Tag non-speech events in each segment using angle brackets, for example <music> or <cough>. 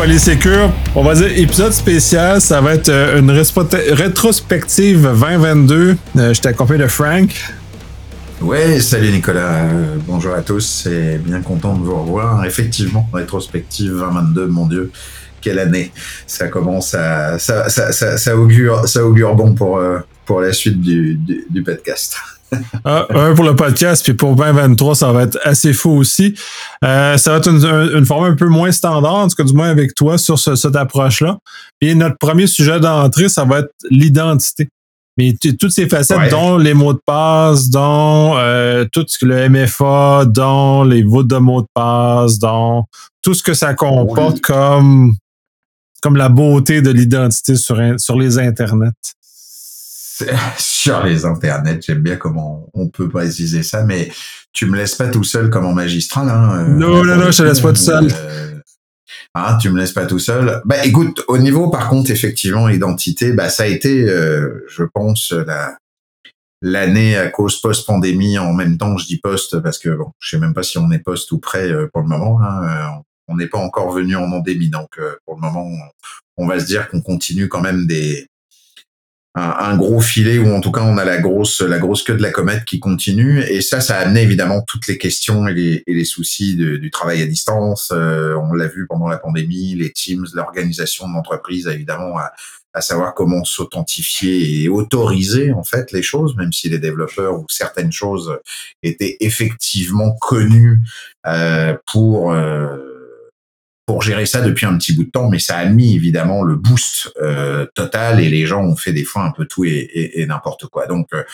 Polysécure. On va dire épisode spécial. Ça va être euh, une rétrospective 2022. Euh, je t'accompagne de Frank. Ouais, salut Nicolas. Euh, bonjour à tous. C'est bien content de vous revoir. Effectivement, rétrospective 2022, mon Dieu. Quelle année. Ça commence à. Ça, ça, ça, augure, ça augure bon pour, pour la suite du, du podcast. Ah, un pour le podcast, puis pour 2023, ça va être assez fou aussi. Euh, ça va être une, une, forme un peu moins standard, en tout cas du moins avec toi, sur cette approche-là. Et notre premier sujet d'entrée, ça va être l'identité. Mais toutes ces facettes, dont les mots de passe, dont euh, tout ce que le MFA, dont les votes de mots de passe, dont tout ce que ça comporte comme, comme la beauté de l'identité sur, sur les internets. <laughs> sur les internets. J'aime bien comment on peut préciser ça, mais tu me laisses pas tout seul comme en magistral. Hein, euh, non, non, non, je te laisse pas tout seul. Euh, hein, tu me laisses pas tout seul. Bah, écoute, au niveau, par contre, effectivement, identité, bah, ça a été, euh, je pense, la l'année à cause post-pandémie. En même temps, je dis post parce que bon, je sais même pas si on est post ou prêt pour le moment. Hein, on n'est pas encore venu en endémie, donc pour le moment, on va se dire qu'on continue quand même des un, gros filet ou en tout cas on a la grosse la grosse queue de la comète qui continue. Et ça ça a amené évidemment toutes les questions et les, et les soucis du travail à distance. Euh, on l'a vu pendant la pandémie les teams l'organisation de l'entreprise évidemment à, à savoir comment s'authentifier et autoriser en fait les choses même si les développeurs ou certaines choses étaient effectivement connues euh, pour euh, pour gérer ça depuis un petit bout de temps, mais ça a mis évidemment le boost euh, total et les gens ont fait des fois un peu tout et, n'importe quoi. Donc euh,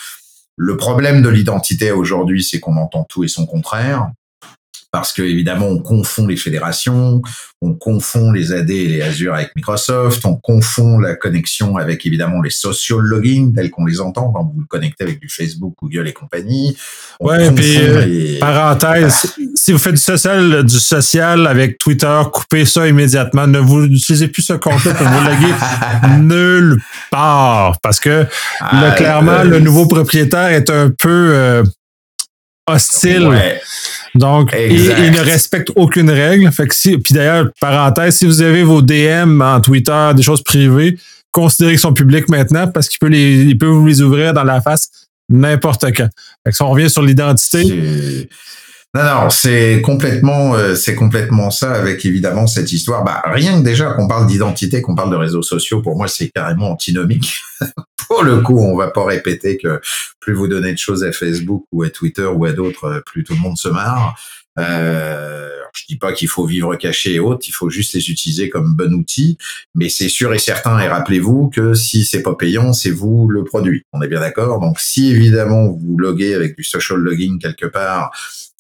le problème de l'identité aujourd'hui, c'est qu'on entend tout et son contraire parce que évidemment on confond les fédérations, on confond les AD et les Azure avec Microsoft, on confond la connexion avec évidemment les social login tels qu'on les entend quand vous le connectez avec du Facebook, Google et compagnie. ouais, puis euh, parenthèse, si vous faites du social, du social avec Twitter, coupez ça immédiatement. Ne vous utilisez plus ce compte pour vous loguer <laughs> nulle part parce que ah, clairement euh, le nouveau propriétaire est un peu euh, hostile. Donc, il, ne respecte aucune règle. Fait que si, puis d'ailleurs, parenthèse, si vous avez vos DM en Twitter, des choses privées, considérez qu'ils sont publics maintenant parce qu'il peut les, il peut vous les ouvrir dans la face n'importe quand. Fait que si on revient sur l'identité. Non, non, c'est complètement, euh, c'est complètement ça avec évidemment cette histoire. Bah, rien que déjà qu'on parle d'identité, qu'on parle de réseaux sociaux, pour moi, c'est carrément antinomique. <laughs> pour le coup, on va pas répéter que plus vous donnez de choses à Facebook ou à Twitter ou à d'autres, euh, plus tout le monde se marre. Euh, je dis pas qu'il faut vivre caché et autres, il faut juste les utiliser comme bon outil, mais c'est sûr et certain, et rappelez-vous que si c'est pas payant, c'est vous le produit. On est bien d'accord? Donc, si évidemment vous loguez avec du social logging quelque part,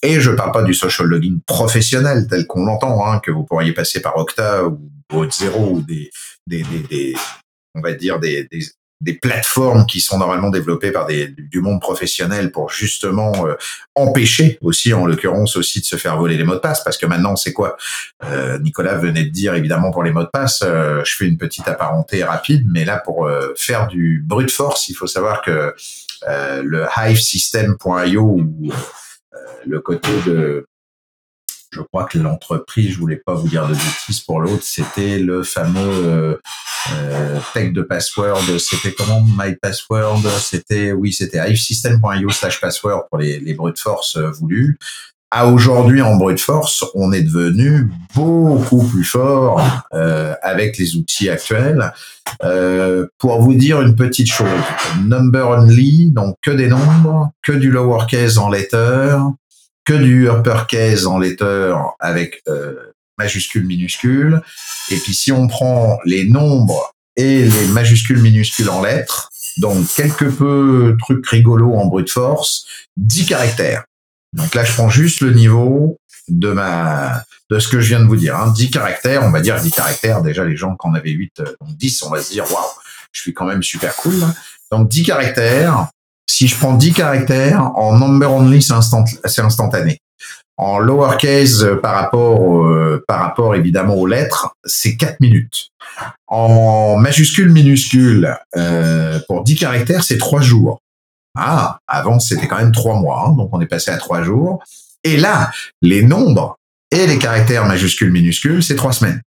et je parle pas du social logging professionnel tel qu'on l'entend, hein, que vous pourriez passer par Octa ou Zero ou des, des, des, des, on va dire des, des, des, plateformes qui sont normalement développées par des, du monde professionnel pour justement euh, empêcher aussi, en l'occurrence aussi, de se faire voler les mots de passe. Parce que maintenant, c'est quoi? Euh, Nicolas venait de dire, évidemment, pour les mots de passe, euh, je fais une petite apparenté rapide, mais là, pour faire du brute force, il faut savoir que le hivesystem.io ou le côté de, je crois que l'entreprise, je voulais pas vous dire de bêtises pour l'autre, c'était le fameux euh, euh tech de password, c'était comment My Password, c'était oui, c'était hivesystem.io slash password pour les, les brutes force euh. À aujourd'hui en brute force, on est devenu beaucoup plus fort euh, avec les outils actuels. Euh, pour vous dire une petite chose, number only, donc que des nombres, que du lowercase en letter, que du uppercase en letter avec euh, majuscules, minuscules. Et puis si on prend les nombres et les majuscules, minuscules en lettres, donc quelque peu trucs rigolos en brute force, 10 caractères. Donc là, je prends juste le niveau de ma de ce que je viens de vous dire. Hein. 10 caractères, on va dire 10 caractères. Déjà, les gens qui en avaient 8, euh, donc 10, on va se dire, waouh, je suis quand même super cool. Donc 10 caractères, si je prends 10 caractères, en number only, c'est instant, instantané. En lowercase, euh, par rapport, euh, par rapport évidemment aux lettres, c'est 4 minutes. En majuscule, minuscule, euh, pour 10 caractères, c'est 3 jours. Ah, avant, c'était quand même 3 mois, hein, donc on est passé à 3 jours. Et là, les nombres et les caractères majuscules, minuscules, c'est 3 semaines.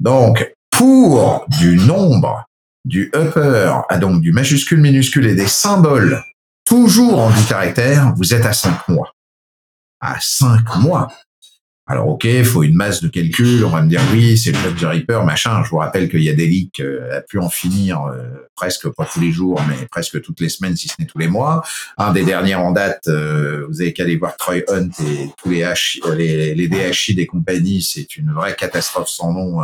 Donc, pour du nombre, du upper, ah, donc du majuscule, minuscule et des symboles, toujours en 10 caractères, vous êtes à 5 mois. À 5 mois. Alors ok, il faut une masse de calcul, on va me dire oui, c'est le de Reaper, machin. Je vous rappelle qu'il y a des leaks euh, à pu en finir euh, presque pas tous les jours, mais presque toutes les semaines, si ce n'est tous les mois. Un des derniers en date, euh, vous avez qu'à aller voir Troy Hunt et tous les, H, les, les DHI des compagnies, c'est une vraie catastrophe sans nom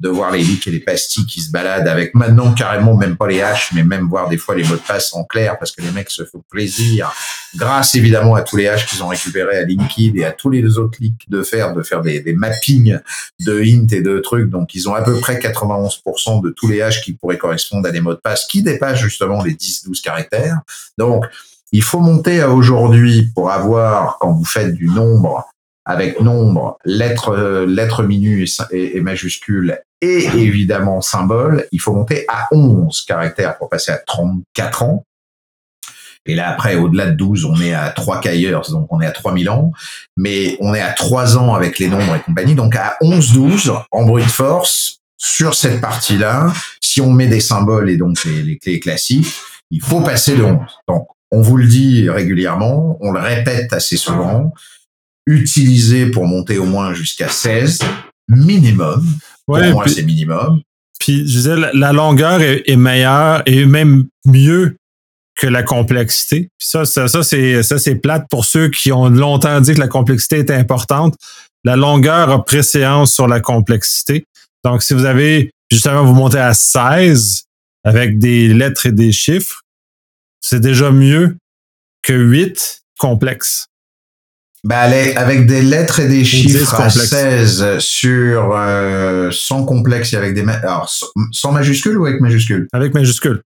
de voir les leaks et les pastilles qui se baladent avec maintenant carrément même pas les haches, mais même voir des fois les mots de passe en clair parce que les mecs se font plaisir grâce évidemment à tous les haches qu'ils ont récupérés à Linkid et à tous les autres leaks de faire, de faire des, des mappings de int et de trucs. Donc ils ont à peu près 91% de tous les haches qui pourraient correspondre à des mots de passe qui dépassent justement les 10-12 caractères. Donc il faut monter à aujourd'hui pour avoir, quand vous faites du nombre, avec nombre, lettres, euh, lettres minus et, majuscules et évidemment symbole, il faut monter à 11 caractères pour passer à 34 ans. Et là, après, au-delà de 12, on est à 3 cailleurs, donc on est à 3000 ans. Mais on est à 3 ans avec les nombres et compagnie. Donc à 11-12, en brute force, sur cette partie-là, si on met des symboles et donc les, les clés classiques, il faut passer de 11. Donc, on vous le dit régulièrement, on le répète assez souvent utilisé pour monter au moins jusqu'à 16 minimum. Pour moi, c'est minimum. Puis, je disais, la, longueur est, meilleure et même mieux que la complexité. Puis ça, ça, ça c'est ça c'est plate pour ceux qui ont longtemps dit que la complexité était importante. La longueur a préséance sur la complexité. Donc, si vous avez justement vous montez à 16 avec des lettres et des chiffres, c'est déjà mieux que 8 complexes. Bah, avec des lettres et des chiffres à 16 sur euh, sans complexe et avec des alors sans majuscule ou avec majuscule Avec majuscule.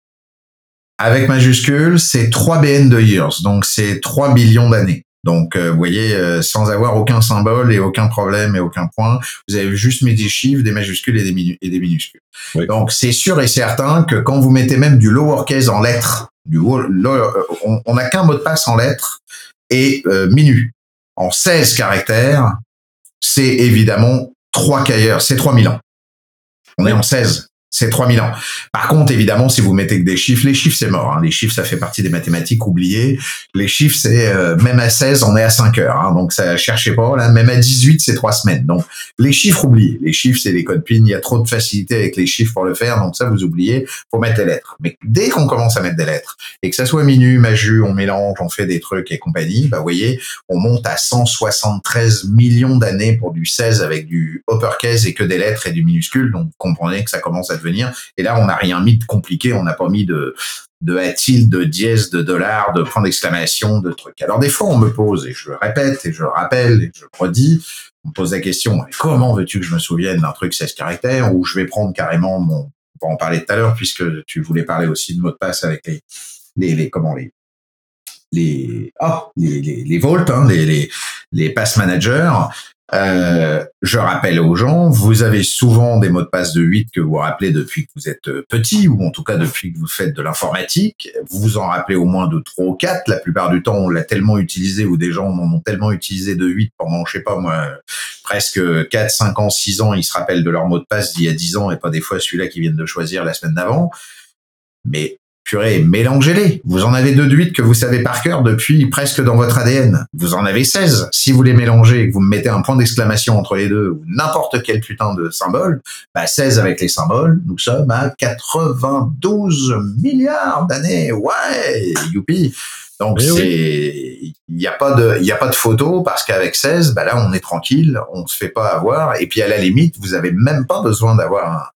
Avec majuscule, c'est 3 BN de years, donc c'est 3 billions d'années. Donc, euh, vous voyez, euh, sans avoir aucun symbole et aucun problème et aucun point, vous avez juste mis des chiffres, des majuscules et des, et des minuscules. Donc, c'est sûr et certain que quand vous mettez même du lowercase en lettres, du on n'a qu'un mot de passe en lettres et euh, minu en 16 caractères, c'est évidemment 3 cailleurs, c'est 3000 ans. On est en 16 c'est 3000 ans. Par contre, évidemment, si vous mettez que des chiffres, les chiffres, c'est mort. Hein. Les chiffres, ça fait partie des mathématiques oubliées. Les chiffres, c'est euh, même à 16, on est à 5 heures. Hein. Donc, ça cherchez pas. Là, même à 18, c'est 3 semaines. Donc, les chiffres, oubliés. Les chiffres, c'est les codes PIN. Il y a trop de facilité avec les chiffres pour le faire. Donc, ça, vous oubliez. faut mettre des lettres. Mais dès qu'on commence à mettre des lettres, et que ça soit minu, maju, on mélange, on fait des trucs et compagnie, bah, vous voyez, on monte à 173 millions d'années pour du 16 avec du uppercase et que des lettres et du minuscule. Donc, vous comprenez que ça commence à et là, on n'a rien mis de compliqué, on n'a pas mis de de a-t-il, de dièse, de dollars, de point d'exclamation, de trucs. Alors des fois, on me pose, et je répète, et je le rappelle, et je redis, on me pose la question, comment veux-tu que je me souvienne d'un truc 16 caractères, ou je vais prendre carrément mon... On va en parler tout à l'heure, puisque tu voulais parler aussi de mot de passe avec les... les, les comment les les, oh, les, les, les vaults, hein, les, les, les pass managers. Euh, je rappelle aux gens, vous avez souvent des mots de passe de 8 que vous rappelez depuis que vous êtes euh, petit, ou en tout cas depuis que vous faites de l'informatique. Vous vous en rappelez au moins de 3 ou 4. La plupart du temps, on l'a tellement utilisé, ou des gens en ont tellement utilisé de 8 pendant, je sais pas moi, presque 4, 5 ans, 6 ans, ils se rappellent de leur mot de passe d'il y a 10 ans et pas des fois celui-là qu'ils viennent de choisir la semaine d'avant. Mais purée, mélangez-les. Vous en avez deux de que vous savez par cœur depuis presque dans votre ADN. Vous en avez 16. Si vous les mélangez et que vous me mettez un point d'exclamation entre les deux ou n'importe quel putain de symbole, bah 16 avec les symboles, nous sommes à 92 milliards d'années. Ouais, youpi. Donc eh c'est, il n'y a pas de, il y a pas de photo parce qu'avec 16, bah là on est tranquille, on se fait pas avoir. Et puis à la limite, vous avez même pas besoin d'avoir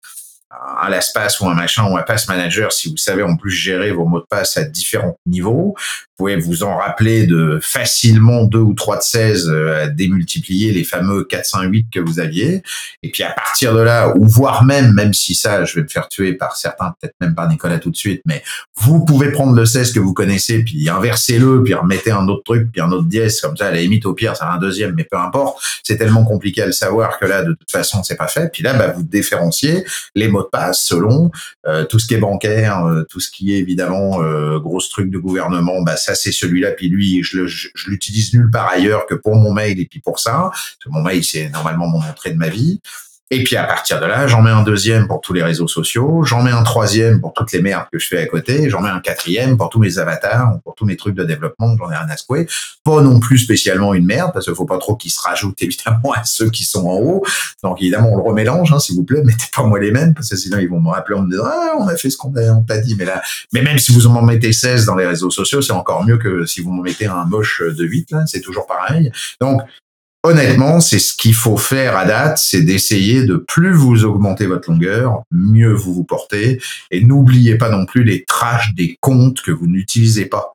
un LastPass ou un machin ou un Pass Manager, si vous savez en plus gérer vos mots de passe à différents niveaux, pouvez vous en rappeler de facilement 2 ou 3 de 16 euh, à démultiplier les fameux 408 que vous aviez. Et puis à partir de là, ou voire même, même si ça, je vais me faire tuer par certains, peut-être même par Nicolas tout de suite, mais vous pouvez prendre le 16 que vous connaissez, puis inversez-le, puis remettez un autre truc, puis un autre dièse, comme ça, à la limite, au pire, ça a un deuxième, mais peu importe. C'est tellement compliqué à le savoir que là, de toute façon, c'est pas fait. Puis là, bah, vous différenciez les mots de passe selon euh, tout ce qui est bancaire, euh, tout ce qui est évidemment euh, gros truc de gouvernement, bah, ça c'est celui-là, puis lui, je, je, l'utilise nulle part ailleurs que pour mon mail et puis pour ça. mon mail, c'est normalement mon entrée de ma vie. Et puis à partir de là, j'en mets un deuxième pour tous les réseaux sociaux, j'en mets un troisième pour toutes les merdes que je fais à côté, j'en mets un quatrième pour tous mes avatars, pour tous mes trucs de développement, j'en ai rien à secouer. Pas non plus spécialement une merde, parce qu'il faut pas trop qu'ils se rajoutent <laughs> évidemment à ceux qui sont en haut. Donc évidemment, on le remélange, hein, s'il vous plaît, <laughs> mettez pas moi les mêmes, parce que sinon ils vont me rappeler en me disant ah, on a fait ce qu'on t'a dit. Mais là, mais même si vous en mettez 16 dans les réseaux sociaux, c'est encore mieux que si vous m'en mettez un moche de 8, là, c'est toujours pareil. Donc honnêtement, c'est ce qu'il faut faire à date, c'est d'essayer de plus vous augmenter votre longueur, mieux vous vous portez, et n'oubliez pas non plus les trash des comptes que vous n'utilisez pas.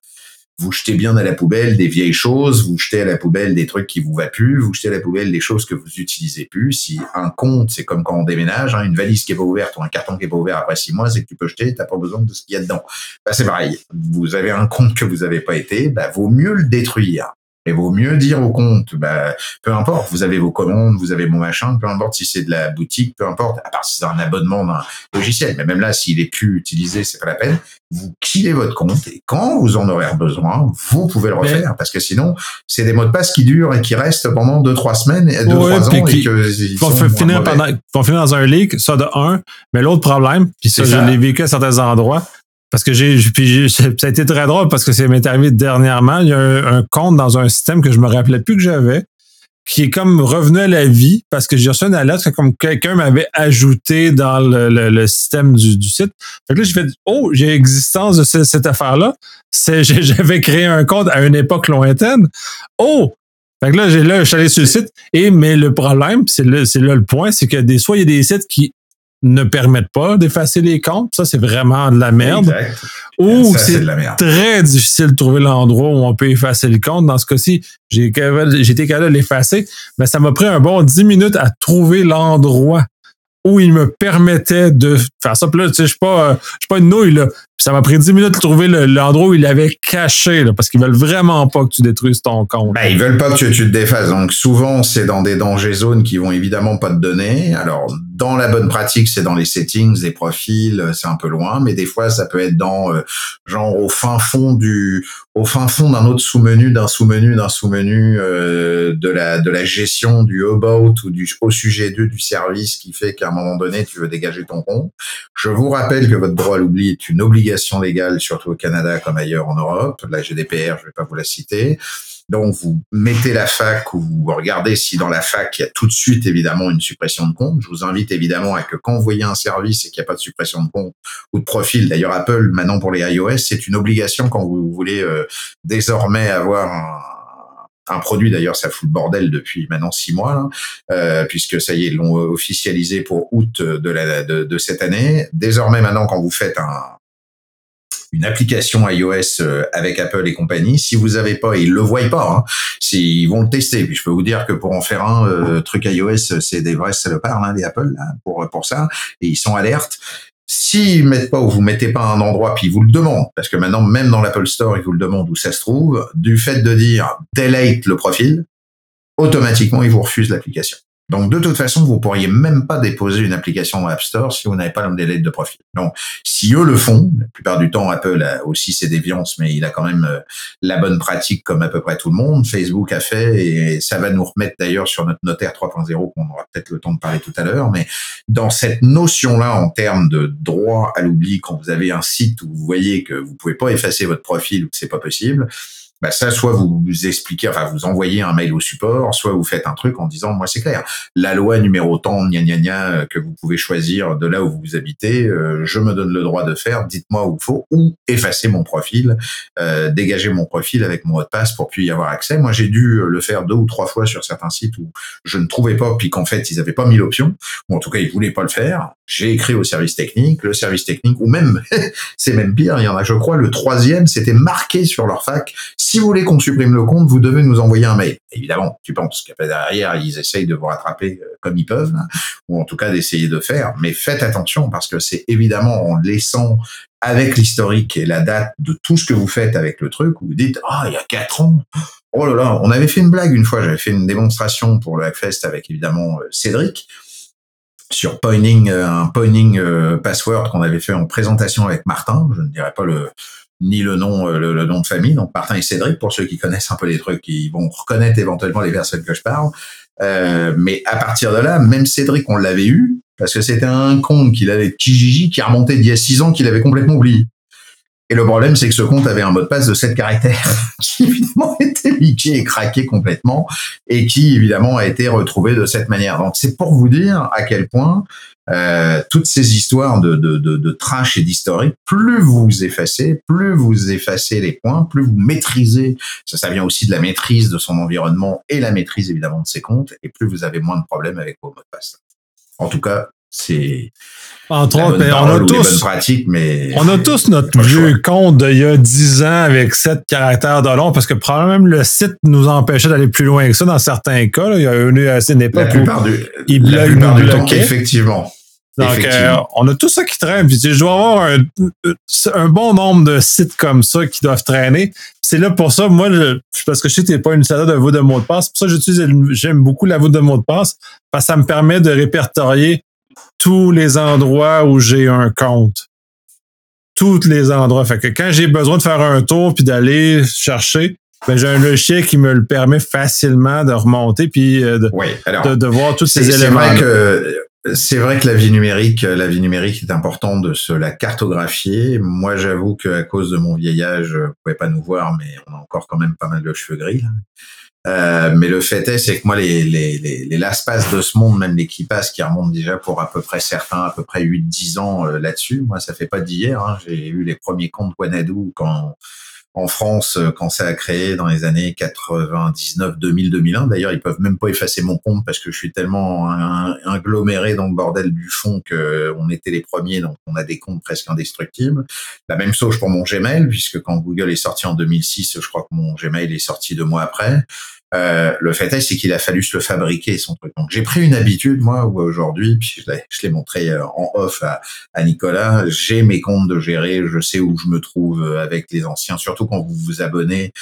Vous jetez bien à la poubelle des vieilles choses, vous jetez à la poubelle des trucs qui vous va plus, vous jetez à la poubelle des choses que vous utilisez plus. Si un compte, c'est comme quand on déménage, hein, une valise qui est pas ouverte ou un carton qui est pas ouvert après six mois, c'est que tu peux jeter, t'as pas besoin de ce qu'il y a dedans. Bah, c'est pareil. Vous avez un compte que vous avez pas été, bah, vaut mieux le détruire. Et vaut mieux dire au compte, bah, peu importe, vous avez vos commandes, vous avez mon machin, peu importe si c'est de la boutique, peu importe, à part si c'est un abonnement d'un logiciel, mais même là, s'il est plus utilisé, c'est pas la peine. Vous killez votre compte et quand vous en aurez besoin, vous pouvez le refaire parce que sinon, c'est des mots de passe qui durent et qui restent pendant deux, trois semaines, deux, trois ans et que vont finir, pendant, vont finir dans un leak, ça de un. Mais l'autre problème, puis ça, je l'ai vécu à certains endroits, parce que j'ai, puis <laughs> ça a été très drôle parce que c'est m'est arrivé dernièrement. Il y a un, compte dans un système que je me rappelais plus que j'avais, qui est comme revenu à la vie parce que j'ai reçu une alerte comme quelqu'un m'avait ajouté dans le, le, système du, du, site. Fait que là, j'ai fait Oh, j'ai existence de cette, affaire-là. <laughs> J'avais créé un compte à une époque lointaine. Oh! Fait que là, j'ai là, je suis allé sur le site. Et mais le problème, c'est là, c'est là le point, c'est que des fois, il y a des sites qui ne permettent pas d'effacer les comptes. Ça, c'est vraiment de la merde. Ou c'est très difficile de trouver l'endroit où on peut effacer le compte. Dans ce cas-ci, j'ai été capable de l'effacer, mais ça m'a pris un bon 10 minutes à trouver l'endroit où il me permettait de faire ça. Puis là, tu sais, je suis pas, euh, je suis pas une nouille, là. Ça m'a pris 10 minutes de trouver l'endroit où il avait caché, là, parce qu'ils veulent vraiment pas que tu détruises ton compte. Ben, ils veulent pas que tu, te défasses. Donc, souvent, c'est dans des dangers zones qui vont évidemment pas te donner. Alors, dans la bonne pratique, c'est dans les settings, les profils, euh, c'est un peu loin, mais des fois, ça peut être dans, euh, genre, au fin fond du, au fin fond d'un autre sous-menu, d'un sous-menu, d'un sous-menu, de la, de la gestion du about ou du, au sujet 2 du service qui fait qu'un moment donné, tu veux dégager ton compte. Je vous rappelle que votre droit à l'oubli est une obligation légale, surtout au Canada comme ailleurs en Europe. La GDPR, je vais pas vous la citer. Donc, vous mettez la fac ou vous regardez si dans la fac, il y a tout de suite, évidemment, une suppression de compte. Je vous invite évidemment à que quand vous voyez un service et qu'il n'y a pas de suppression de compte ou de profil, d'ailleurs, Apple, maintenant pour les iOS, c'est une obligation quand vous voulez euh, désormais avoir un, un produit d'ailleurs, ça fout le bordel depuis maintenant six mois, euh, puisque ça y est, ils l'ont officialisé pour août de, cette année. Désormais, maintenant, quand vous faites un, une application iOS euh, avec Apple et compagnie, si vous avez pas, ils le voient pas, hein, ils vont le tester. Puis je peux vous dire que pour en faire un euh, truc iOS, c'est des vrais salopards, hein, les Apple, là, pour pour ça, et ils sont alertes. S'ils mettent pas ou vous mettez pas un endroit, puis ils vous le demandent, parce que maintenant, même dans l'Apple Store, ils vous le demandent où ça se trouve, du fait de dire delete le profil, automatiquement, ils vous refusent l'application. Donc, de toute façon, vous pourriez même pas déposer une application dans App Store si vous n'avez pas le délai de profil. Donc, si eux le font, la plupart du temps, Apple a aussi ses déviances, mais il a quand même euh, la bonne pratique comme à peu près tout le monde. Facebook a fait, et ça va nous remettre d'ailleurs sur notre notaire 3.0 qu'on aura peut-être le temps de parler tout à l'heure. Mais dans cette notion-là, en termes de droit à l'oubli, quand vous avez un site où vous voyez que vous pouvez pas effacer votre profil ou que c'est pas possible, bah ça, soit vous, expliquez, enfin vous envoyez un mail au support, soit vous faites un truc en disant, moi c'est clair, la loi numéro tant, gna gna gna, euh, que vous pouvez choisir de là où vous habitez, euh, je me donne le droit de faire, dites-moi où il faut, ou effacer mon profil, euh, dégager mon profil avec mon mot de passe pour puis y avoir accès. Moi j'ai dû le faire deux ou trois fois sur certains sites où je ne trouvais pas, puis qu'en fait ils n'avaient pas mis l'option, ou en tout cas ils voulaient pas le faire. J'ai écrit au service technique, le service technique, ou même, <laughs> c'est même pire, il y en a je crois, le troisième, c'était marqué sur leur fac, vous voulez qu'on supprime le compte, vous devez nous envoyer un mail. Évidemment, tu penses qu'après derrière, ils essayent de vous rattraper euh, comme ils peuvent, ou en tout cas d'essayer de faire. Mais faites attention parce que c'est évidemment en laissant avec l'historique et la date de tout ce que vous faites avec le truc, où vous dites, ah, il y a quatre ans, oh là là, on avait fait une blague une fois, j'avais fait une démonstration pour le Hackfest avec évidemment euh, Cédric, sur pointing, euh, un pointing password qu'on avait fait en présentation avec Martin, je ne dirais pas le, ni le nom, euh, le, nom de famille. Donc Martin et Cédric, pour ceux qui connaissent un peu les trucs, ils vont reconnaître éventuellement les personnes que je parle. Euh, mais à partir de là, même Cédric, on l'avait eu, parce que c'était un compte qu'il avait Kijiji qui remontait d'il y a six ans qu'il avait complètement oublié. Et le problème, c'est que ce compte avait un mot de passe de 7 caractères, <laughs> qui évidemment <laughs> était leaké et craqué complètement, et qui évidemment a été retrouvé de cette manière. Donc c'est pour vous dire à quel point euh, toutes ces histoires de, de, de, de trash et d'historique, plus vous effacez, plus vous effacez les points, plus vous maîtrisez, ça vient aussi de la maîtrise de son environnement et la maîtrise évidemment de ses comptes, et plus vous avez moins de problèmes avec vos mots de passe. En tout cas, c'est entre autres, mais on a tous, mais on a tous notre vieux compte d'il y a 10 ans avec 7 caractères de long parce que probablement le site nous empêchait d'aller plus loin que ça dans certains cas. Il y a eu assez une époque la plupart du, il la plupart du temps, effectivement. Donc, euh, on a tout ça qui traîne. Puis, je dois avoir un, un, bon nombre de sites comme ça qui doivent traîner. C'est là pour ça, moi, parce que je sais que tu n'es pas une salade de voûte de mot de passe. Pour ça, j'utilise, j'aime beaucoup la voûte de mot de passe parce que ça me permet de répertorier tous les endroits où j'ai un compte. Tous les endroits. Fait que quand j'ai besoin de faire un tour puis d'aller chercher, ben, j'ai un logiciel qui me le permet facilement de remonter puis euh, de, de, voir tous ces éléments. Vrai que, c'est vrai que la vie numérique, la vie numérique est important de se la cartographier. Moi, j'avoue qu'à cause de mon vieillage, vous pouvez pas nous voir, mais on a encore quand même pas mal de cheveux gris. Euh, mais le fait est, c'est que moi, les, les, les, les de ce monde, même les KeePass qui remontent déjà pour à peu près certains, à peu près 8-10 ans euh, là-dessus, moi, ça fait pas d'hier. Hein. J'ai eu les premiers comptes Wanadu quand en France euh, quand ça a créé dans les années 99, 2000, 2001. D'ailleurs, ils peuvent même pas effacer mon compte parce que je suis tellement ingloméré dans le bordel du fond que on était les premiers, donc on a des comptes presque indestructibles. La même chose pour mon Gmail, puisque quand Google est sorti en 2006, je crois que mon Gmail est sorti deux mois après. Euh, le fait est, c'est qu'il a fallu se le fabriquer son truc. Donc j'ai pris une habitude moi aujourd'hui, puis je l'ai montré euh, en off à, à Nicolas, j'ai mes comptes de gérer, je sais où je me trouve euh, avec les anciens, surtout quand vous vous abonnez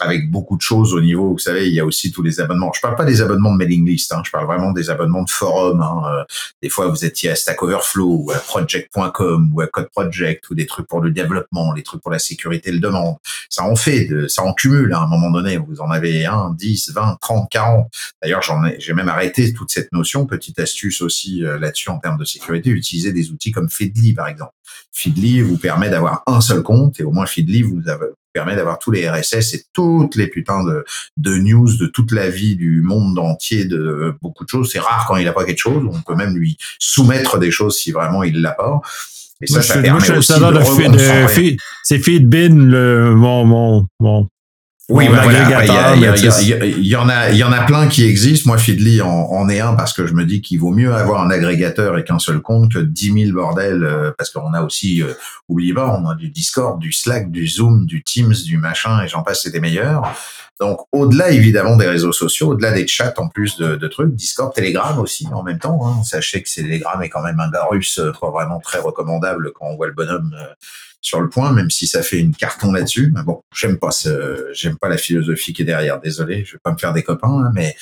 avec beaucoup de choses au niveau, vous savez, il y a aussi tous les abonnements. Je parle pas des abonnements de mailing list, hein, je parle vraiment des abonnements de forum. Hein. Euh, des fois, vous étiez à Stack Overflow ou à project.com ou à Code Project ou des trucs pour le développement, les trucs pour la sécurité le demande. Ça en fait, de, ça en cumule hein, à un moment donné. Vous en avez un, 10, 20, 30, 40. D'ailleurs, j'en ai, j'ai même arrêté toute cette notion. Petite astuce aussi euh, là-dessus en termes de sécurité, utiliser des outils comme Feedly par exemple. Feedly vous permet d'avoir un seul compte et au moins Feedly vous, avez, permet d'avoir tous les RSS et toutes les putains de, de news de toute la vie du monde entier de beaucoup de choses. C'est rare quand il n'a pas quelque chose. On peut même lui soumettre des choses si vraiment il l'a pas. Et ça, ça permet aussi de, C'est Feedbin, le, mon, mon, mon, oui, bah il y, en a, il y en a plein qui existent. Moi, Feedly en, en est un parce que je me dis qu'il vaut mieux avoir un agrégateur et qu'un seul compte que 10 000 bordels, euh, parce qu'on a aussi, euh, oubliez pas, on a du Discord, du Slack, du Zoom, du Teams, du machin, et j'en passe, c'est des meilleurs. Donc, au-delà évidemment des réseaux sociaux, au-delà des chats en plus de, de, trucs, Discord, Telegram aussi en même temps. Hein. Sachez que Telegram est quand même un gars russe euh, vraiment très recommandable quand on voit le bonhomme sur le point, même si ça fait une carton là-dessus. Mais bon, j'aime pas ce, j'aime pas la philosophie qui est derrière. Désolé, je vais pas me faire des copains, hein, mais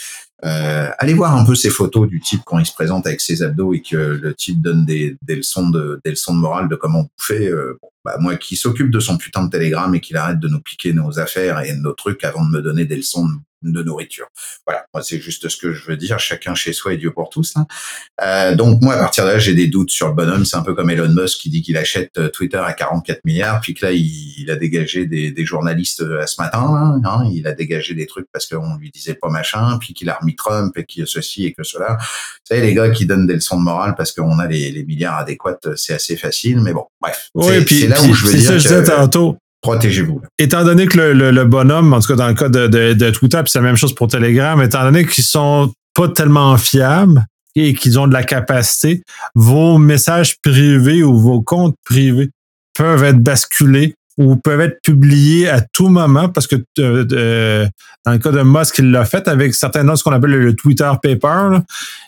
euh, allez voir un peu ces photos du type quand il se présente avec ses abdos et que le type donne des, des leçons de des leçons de morale de comment on fait. Euh, bah, moi qui s'occupe de son putain de télégramme et qu'il arrête de nous piquer nos affaires et nos trucs avant de me donner des leçons de de nourriture. Voilà, moi c'est juste ce que je veux dire. Chacun chez soi et Dieu pour tous. Hein. Euh, donc moi à partir de là j'ai des doutes sur le bonhomme. C'est un peu comme Elon Musk qui dit qu'il achète euh, Twitter à 44 milliards, puis que là il, a dégagé des, des, journalistes euh, à ce matin. hein, il a dégagé des trucs parce qu'on lui disait pas machin, puis qu'il a remis Trump et qu'il ceci et que cela. Vous savez les gars qui donnent des leçons de morale parce qu'on a les, les, milliards adéquats, c'est assez facile. Mais bon, bref. c'est là où je veux dire. que, tantôt protégez-vous. Étant donné que le, le, bonhomme, en tout cas dans le cas de, de, de Twitter, puis c'est la même chose pour Telegram, étant donné qu'ils sont pas tellement fiables et qu'ils ont de la capacité, vos messages privés ou vos comptes privés peuvent être basculés ou peuvent être publiés à tout moment parce que euh, dans le cas de Musk, il l'a fait avec certains noms, ce qu'on appelle le, Twitter paper.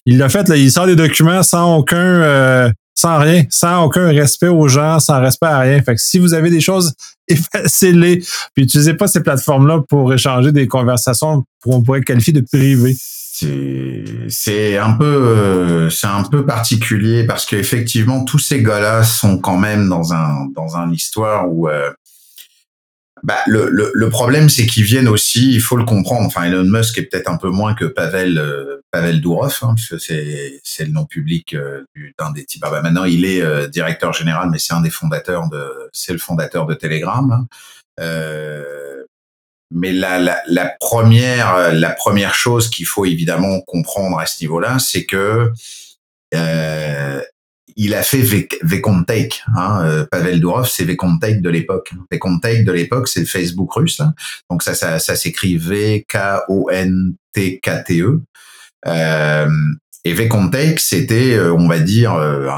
Il l'a fait, là, il sort des documents sans aucun euh, sans rien, sans aucun respect aux gens, sans respect à rien. Fait que si vous avez des choses, <laughs> effacez-les. Puis utilisez pas ces plateformes-là pour échanger des conversations qu'on pourrait qualifier de privées. C'est un peu c'est un peu particulier parce qu'effectivement tous ces gars-là sont quand même dans un dans un histoire où euh, bah, le, le, le problème, c'est qu'ils viennent aussi, il faut le comprendre. Enfin, Elon Musk est peut-être un peu moins que Pavel euh, Pavel Durov, hein, puisque c'est c'est le nom public euh, d'un des types. Ah, bah, maintenant, il est euh, directeur général, mais c'est un des fondateurs de, c'est le fondateur de Telegram. Hein. Euh, mais la, la, la, première la première chose qu'il faut évidemment comprendre à ce niveau-là, c'est que il a fait Vekontake. Hein, euh, Pavel Durov, c'est Vekontake de l'époque. Vekontake de l'époque, c'est Facebook russe. Là. Donc ça, ça, ça s'écrit V-K-O-N-T-K-T-E. Euh, et Vekontake, c'était, euh, on va dire, euh,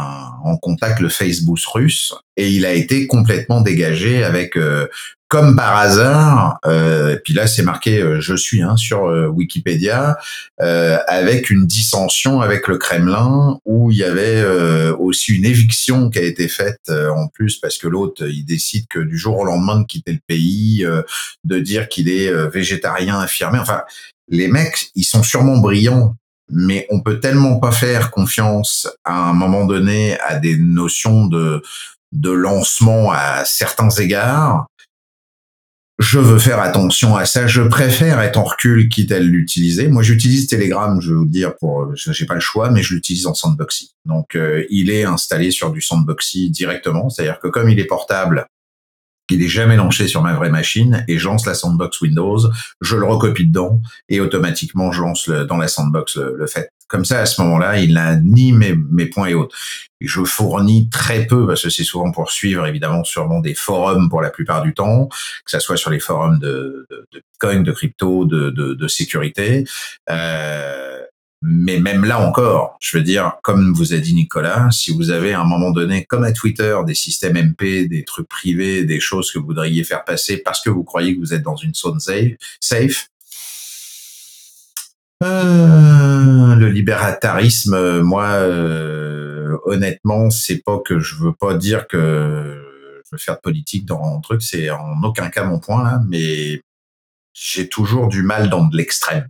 en contact le Facebook russe. Et il a été complètement dégagé avec comme par hasard, euh, et puis là c'est marqué euh, je suis hein, sur euh, Wikipédia, euh, avec une dissension avec le Kremlin où il y avait aussi une éviction qui a été faite en plus parce que l'autre il décide que du jour au lendemain de quitter le pays, de dire qu'il est végétarien affirmé. Enfin, les mecs ils sont sûrement brillants, mais on peut tellement pas faire confiance à un moment donné à des notions de de lancement à certains égards je veux faire attention à ça. Je préfère être en recul quitte à l'utiliser. Moi, j'utilise Telegram, je vais vous dire, pour, j'ai pas le choix, mais je l'utilise en sandboxy. Donc, euh, il est installé sur du sandboxy directement. C'est-à-dire que comme il est portable, il est jamais lancé sur ma vraie machine et je la sandbox Windows, je le recopie dedans et automatiquement je lance dans la sandbox le fait. Comme ça, à ce moment-là, il n'a ni mes, mes points et autres. Je fournis très peu, parce que c'est souvent pour suivre, évidemment, sûrement des forums pour la plupart du temps, que ça soit sur les forums de, de, de Bitcoin, de crypto, de, de, de sécurité. Euh, mais même là encore, je veux dire, comme vous a dit Nicolas, si vous avez à un moment donné, comme à Twitter, des systèmes MP, des trucs privés, des choses que vous voudriez faire passer parce que vous croyez que vous êtes dans une zone safe, euh, le libératarisme, moi, euh, honnêtement, c'est pas que je veux pas dire que je veux faire de politique dans un truc, c'est en aucun cas mon point, mais j'ai toujours du mal dans de l'extrême.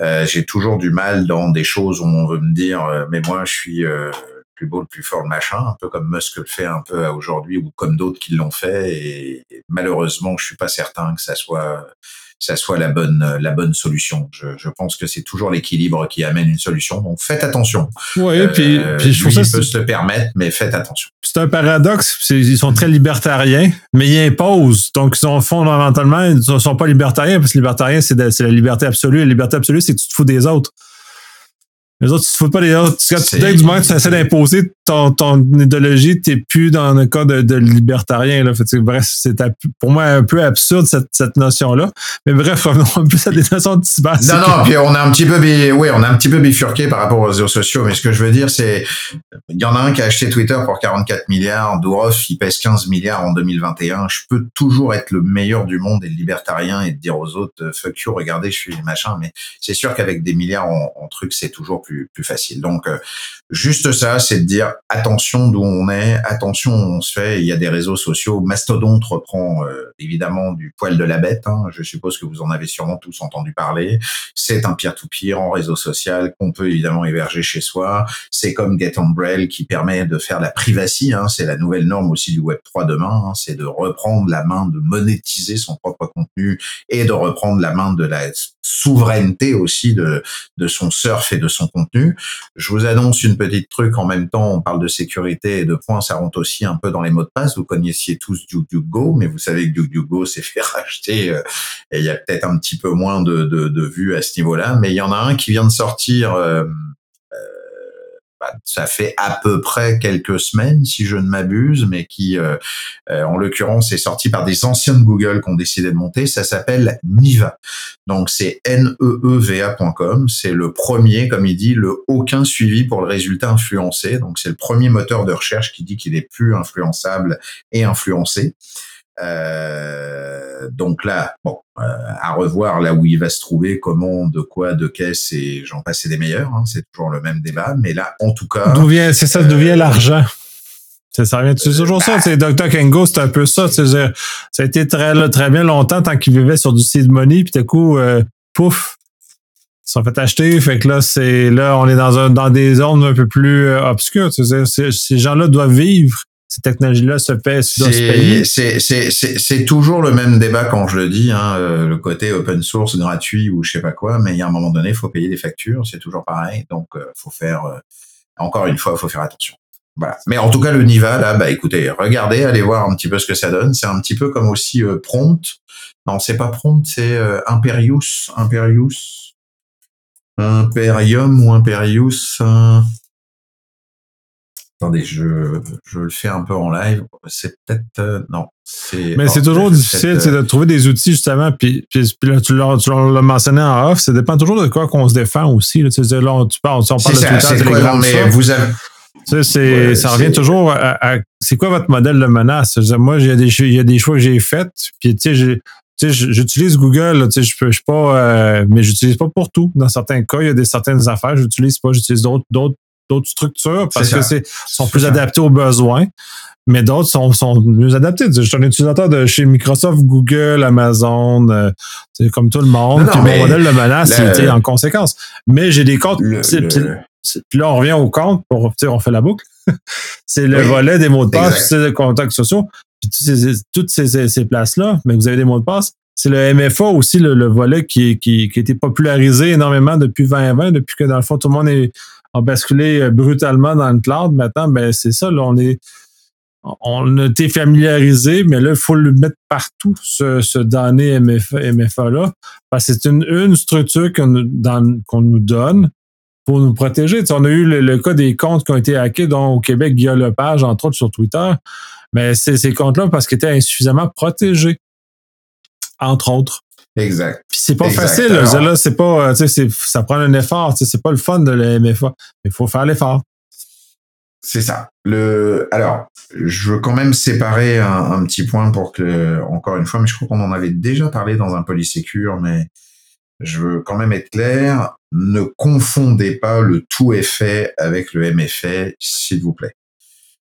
Euh, j'ai toujours du mal dans des choses où on veut me dire, euh, mais moi, je suis euh, le plus beau, le plus fort, le machin, un peu comme Musk le fait un peu aujourd'hui ou comme d'autres qui l'ont fait. Et, malheureusement, je suis pas certain que ça soit ça soit la bonne la bonne solution. Je, je pense que c'est toujours l'équilibre qui amène une solution. Donc faites attention. Oui, euh, puis, puis je trouve ça peut se le permettre, mais faites attention. C'est un paradoxe. Ils sont très libertariens, mais ils imposent. Donc ils sont fondamentalement, ils ne sont pas libertariens parce que libertarien c'est la liberté absolue. La liberté absolue, c'est que tu te fous des autres. Les autres, tu te fous pas des autres. Dès du moment que tu essaies d'imposer ton, ton idéologie, t'es plus dans le cas de, de libertarien. Là. Fait, bref, c'est pour moi un peu absurde cette, cette notion-là. Mais bref, <laughs> revenons un peu à des notions de. Non, non, puis on a un petit peu, oui, on a un petit peu bifurqué par rapport aux réseaux sociaux. Mais ce que je veux dire, c'est, il y en a un qui a acheté Twitter pour 44 milliards. Durov, il pèse 15 milliards en 2021. Je peux toujours être le meilleur du monde et le libertarien et dire aux autres, fuck you, regardez, je suis machin. Mais c'est sûr qu'avec des milliards en, en trucs, c'est toujours plus, plus facile. Donc, euh, juste ça, c'est de dire attention d'où on est, attention où on se fait. Il y a des réseaux sociaux. Mastodonte reprend euh, évidemment du poil de la bête. Hein. Je suppose que vous en avez sûrement tous entendu parler. C'est un peer-to-peer en réseau social qu'on peut évidemment héberger chez soi. C'est comme Get Umbrell qui permet de faire la privacy. Hein. C'est la nouvelle norme aussi du Web 3 demain. Hein. C'est de reprendre la main, de monétiser son propre contenu et de reprendre la main de la souveraineté aussi de, de son surf et de son contenu. Je vous annonce une petite truc en même temps. On parle de sécurité et de points. Ça rentre aussi un peu dans les mots de passe. Vous connaissiez tous DuckDuckGo, mais vous savez que DuckDuckGo s'est fait <laughs> racheter euh, et il y a peut-être un petit peu moins de, de, vues à ce niveau-là. Mais il y en a un qui vient de sortir euh, bah, ça fait à peu près quelques semaines, si je ne m'abuse, mais qui, euh, euh, en l'occurrence, est sorti par des anciens de Google qui ont décidé de monter. Ça s'appelle Niva. Donc c'est N-E-E-V-A.com. C'est le premier, comme il dit, le aucun suivi pour le résultat influencé. Donc c'est le premier moteur de recherche qui dit qu'il est plus influençable et influencé. Euh, donc là, bon, euh, à revoir là où il va se trouver, comment, de quoi, de qu'est-ce, et j'en passais des meilleurs. Hein, c'est toujours le même débat, mais là, en tout cas, d'où vient, c'est ça, d'où vient l'argent? Ça, ça vient, c'est toujours ça, c'est Dr. Kengo, c'est un peu ça. Ça a été très, très bien longtemps tant qu'il vivait sur du seed money, puis d'un coup, euh, pouf, ils sont fait acheter. Fait que là, c'est là, on est dans un dans des zones un peu plus euh, obscures. Ces gens-là doivent vivre ces technologies-là se fait C'est toujours le même débat quand je le dis, hein, euh, le côté open source gratuit ou je sais pas quoi, mais il y a un moment donné, il faut payer des factures, c'est toujours pareil, donc euh, faut faire, euh, encore une fois, il faut faire attention. Voilà. Mais en tout cas, le Niva, là, bah écoutez, regardez, allez voir un petit peu ce que ça donne. C'est un petit peu comme aussi Prompt. Non, c'est pas Prompt, c'est Imperius, Imperius, Imperium ou Imperius. Attendez, je, je le fais un peu en live. C'est peut-être euh, non. Mais c'est toujours difficile de trouver des outils justement. Puis, puis, là, tu l'as mentionné en off. Ça dépend toujours de quoi qu'on se défend aussi. Là, tu, là, tu parles, on parle de Twitter, Telegram, mais vous avez. Ça, c'est, ça revient toujours à, c'est quoi votre modèle de menace? Moi, il y a des, il y a des choix que j'ai faits. Puis, tu sais, j'utilise Google, tu sais, je peux, je suis pas, euh, mais j'utilise pas pour tout. Dans certains cas, il y a des certaines affaires, j'utilise pas, j'utilise d'autres, d'autres d'autres structures parce que c'est sont plus adaptés aux besoins, mais d'autres sont, sont mieux adaptés. Je suis un utilisateur de chez Microsoft, Google, Amazon, euh, c'est comme tout le monde. puis mon modèle de menace, le, en conséquence. Mais j'ai des comptes. puis là, on revient au compte pour, on fait la boucle. <laughs> c'est le volet des mots de passe, c'est les contacts sociaux. Puis toutes ces, ces, places-là, mais vous avez des mots de passe. C'est le MFA aussi, le, volet qui, qui, qui a été popularisé énormément depuis 2020, depuis que dans le fond, tout le monde est a basculé euh, brutalement dans le cloud. Maintenant, ben, c'est ça, on est, on a été familiarisé, mais là, il faut le mettre partout, ce, ce donné MFA-là, parce que c'est une, structure qu'on nous donne pour nous protéger. on a eu le, cas des comptes qui ont été hackés, dont au Québec, Guillaume Lepage, entre autres sur Twitter, mais ces comptes-là parce qu'ils étaient insuffisamment protégés, entre autres. Exact. Puis c'est pas facile, là, c'est pas, tu sais, ça prend un effort, tu sais, c'est pas le fun de la MFA, mais il faut faire l'effort. C'est ça. Le, alors, je veux quand même séparer un, petit point pour que, encore une fois, mais je crois qu'on en avait déjà parlé dans un Polysecure, mais je veux quand même être clair. Ne confondez pas le tout effet avec le MFA, s'il vous plaît.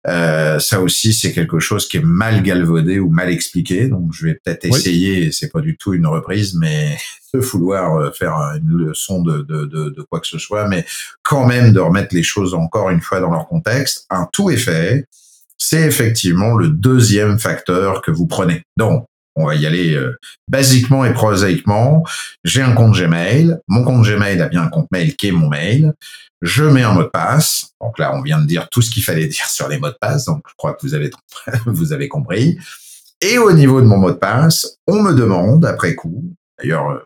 Euh, ça aussi, c'est quelque chose qui est mal galvaudé ou mal expliqué. Donc, je vais peut-être essayer. C'est pas du tout une reprise, mais <laughs> de vouloir euh, faire une leçon de, de, de, de, quoi que ce soit, mais quand même de remettre les choses encore une fois dans leur contexte. Un tout effet, c'est effectivement le deuxième facteur que vous prenez. Donc, on va y aller euh, basiquement et prosaïquement. J'ai un compte Gmail. Mon compte Gmail a bien un compte mail qui est mon mail. Je mets un mot de passe. Donc là, on vient de dire tout ce qu'il fallait <laughs> dire sur les mots de passe. Donc, je crois que <laughs> vous avez, compris. Et au niveau de mon mot de passe, on me demande, après coup, d'ailleurs, euh,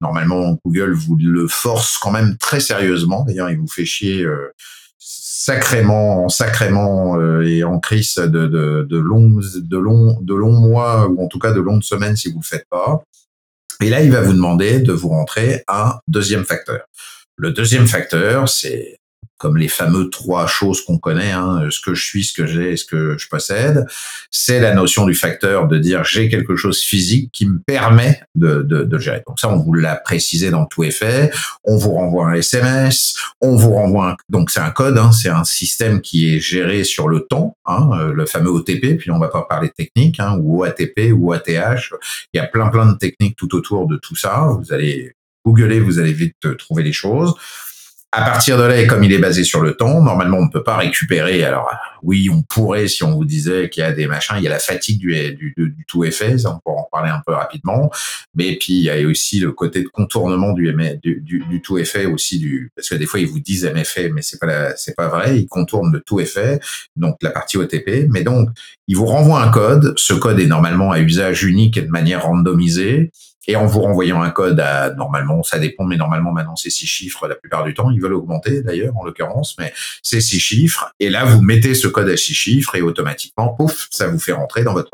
normalement, Google vous le force quand même très sérieusement. D'ailleurs, il vous fait chier euh, sacrément, sacrément euh, et en crise de, de, de, longs, de, longs, de longs mois ou en tout cas de longues semaines si vous le faites pas. Et là, il va vous demander de vous rentrer un deuxième facteur. Le deuxième facteur, c'est comme les fameux trois choses qu'on connaît, hein, ce que je suis, ce que j'ai, ce que je possède, c'est la notion du facteur de dire j'ai quelque chose physique qui me permet de, de, de gérer. Donc ça, on vous l'a précisé dans tout effet. On vous renvoie un SMS, on vous renvoie un, donc c'est un code, hein, c'est un système qui est géré sur le temps, hein, euh, le fameux OTP. Puis on va pas parler de technique, hein, ou OATP ou ATH. Il y a plein plein de techniques tout autour de tout ça. Vous allez googler, vous allez vite trouver les choses. À partir de là, et comme il est basé sur le temps, normalement, on ne peut pas récupérer. Alors, oui, on pourrait si on vous disait qu'il y a des machins, il y a la fatigue du, du, tout effet, ça, on pourra en parler un peu rapidement. Mais puis, il y a aussi le côté de contournement du, du, tout effet aussi parce que des fois, ils vous disent MFA, mais c'est pas c'est pas vrai. Ils contournent le tout effet, donc la partie OTP. Mais donc, ils vous renvoient un code. Ce code est normalement à usage unique et de manière randomisée et en vous renvoyant un code à normalement, ça dépend, mais normalement maintenant c'est six chiffres la plupart du temps. Ils veulent augmenter d'ailleurs en l'occurrence, mais c'est six chiffres. Et là, vous mettez ce code à six chiffres et automatiquement, pouf, ça vous fait rentrer dans votre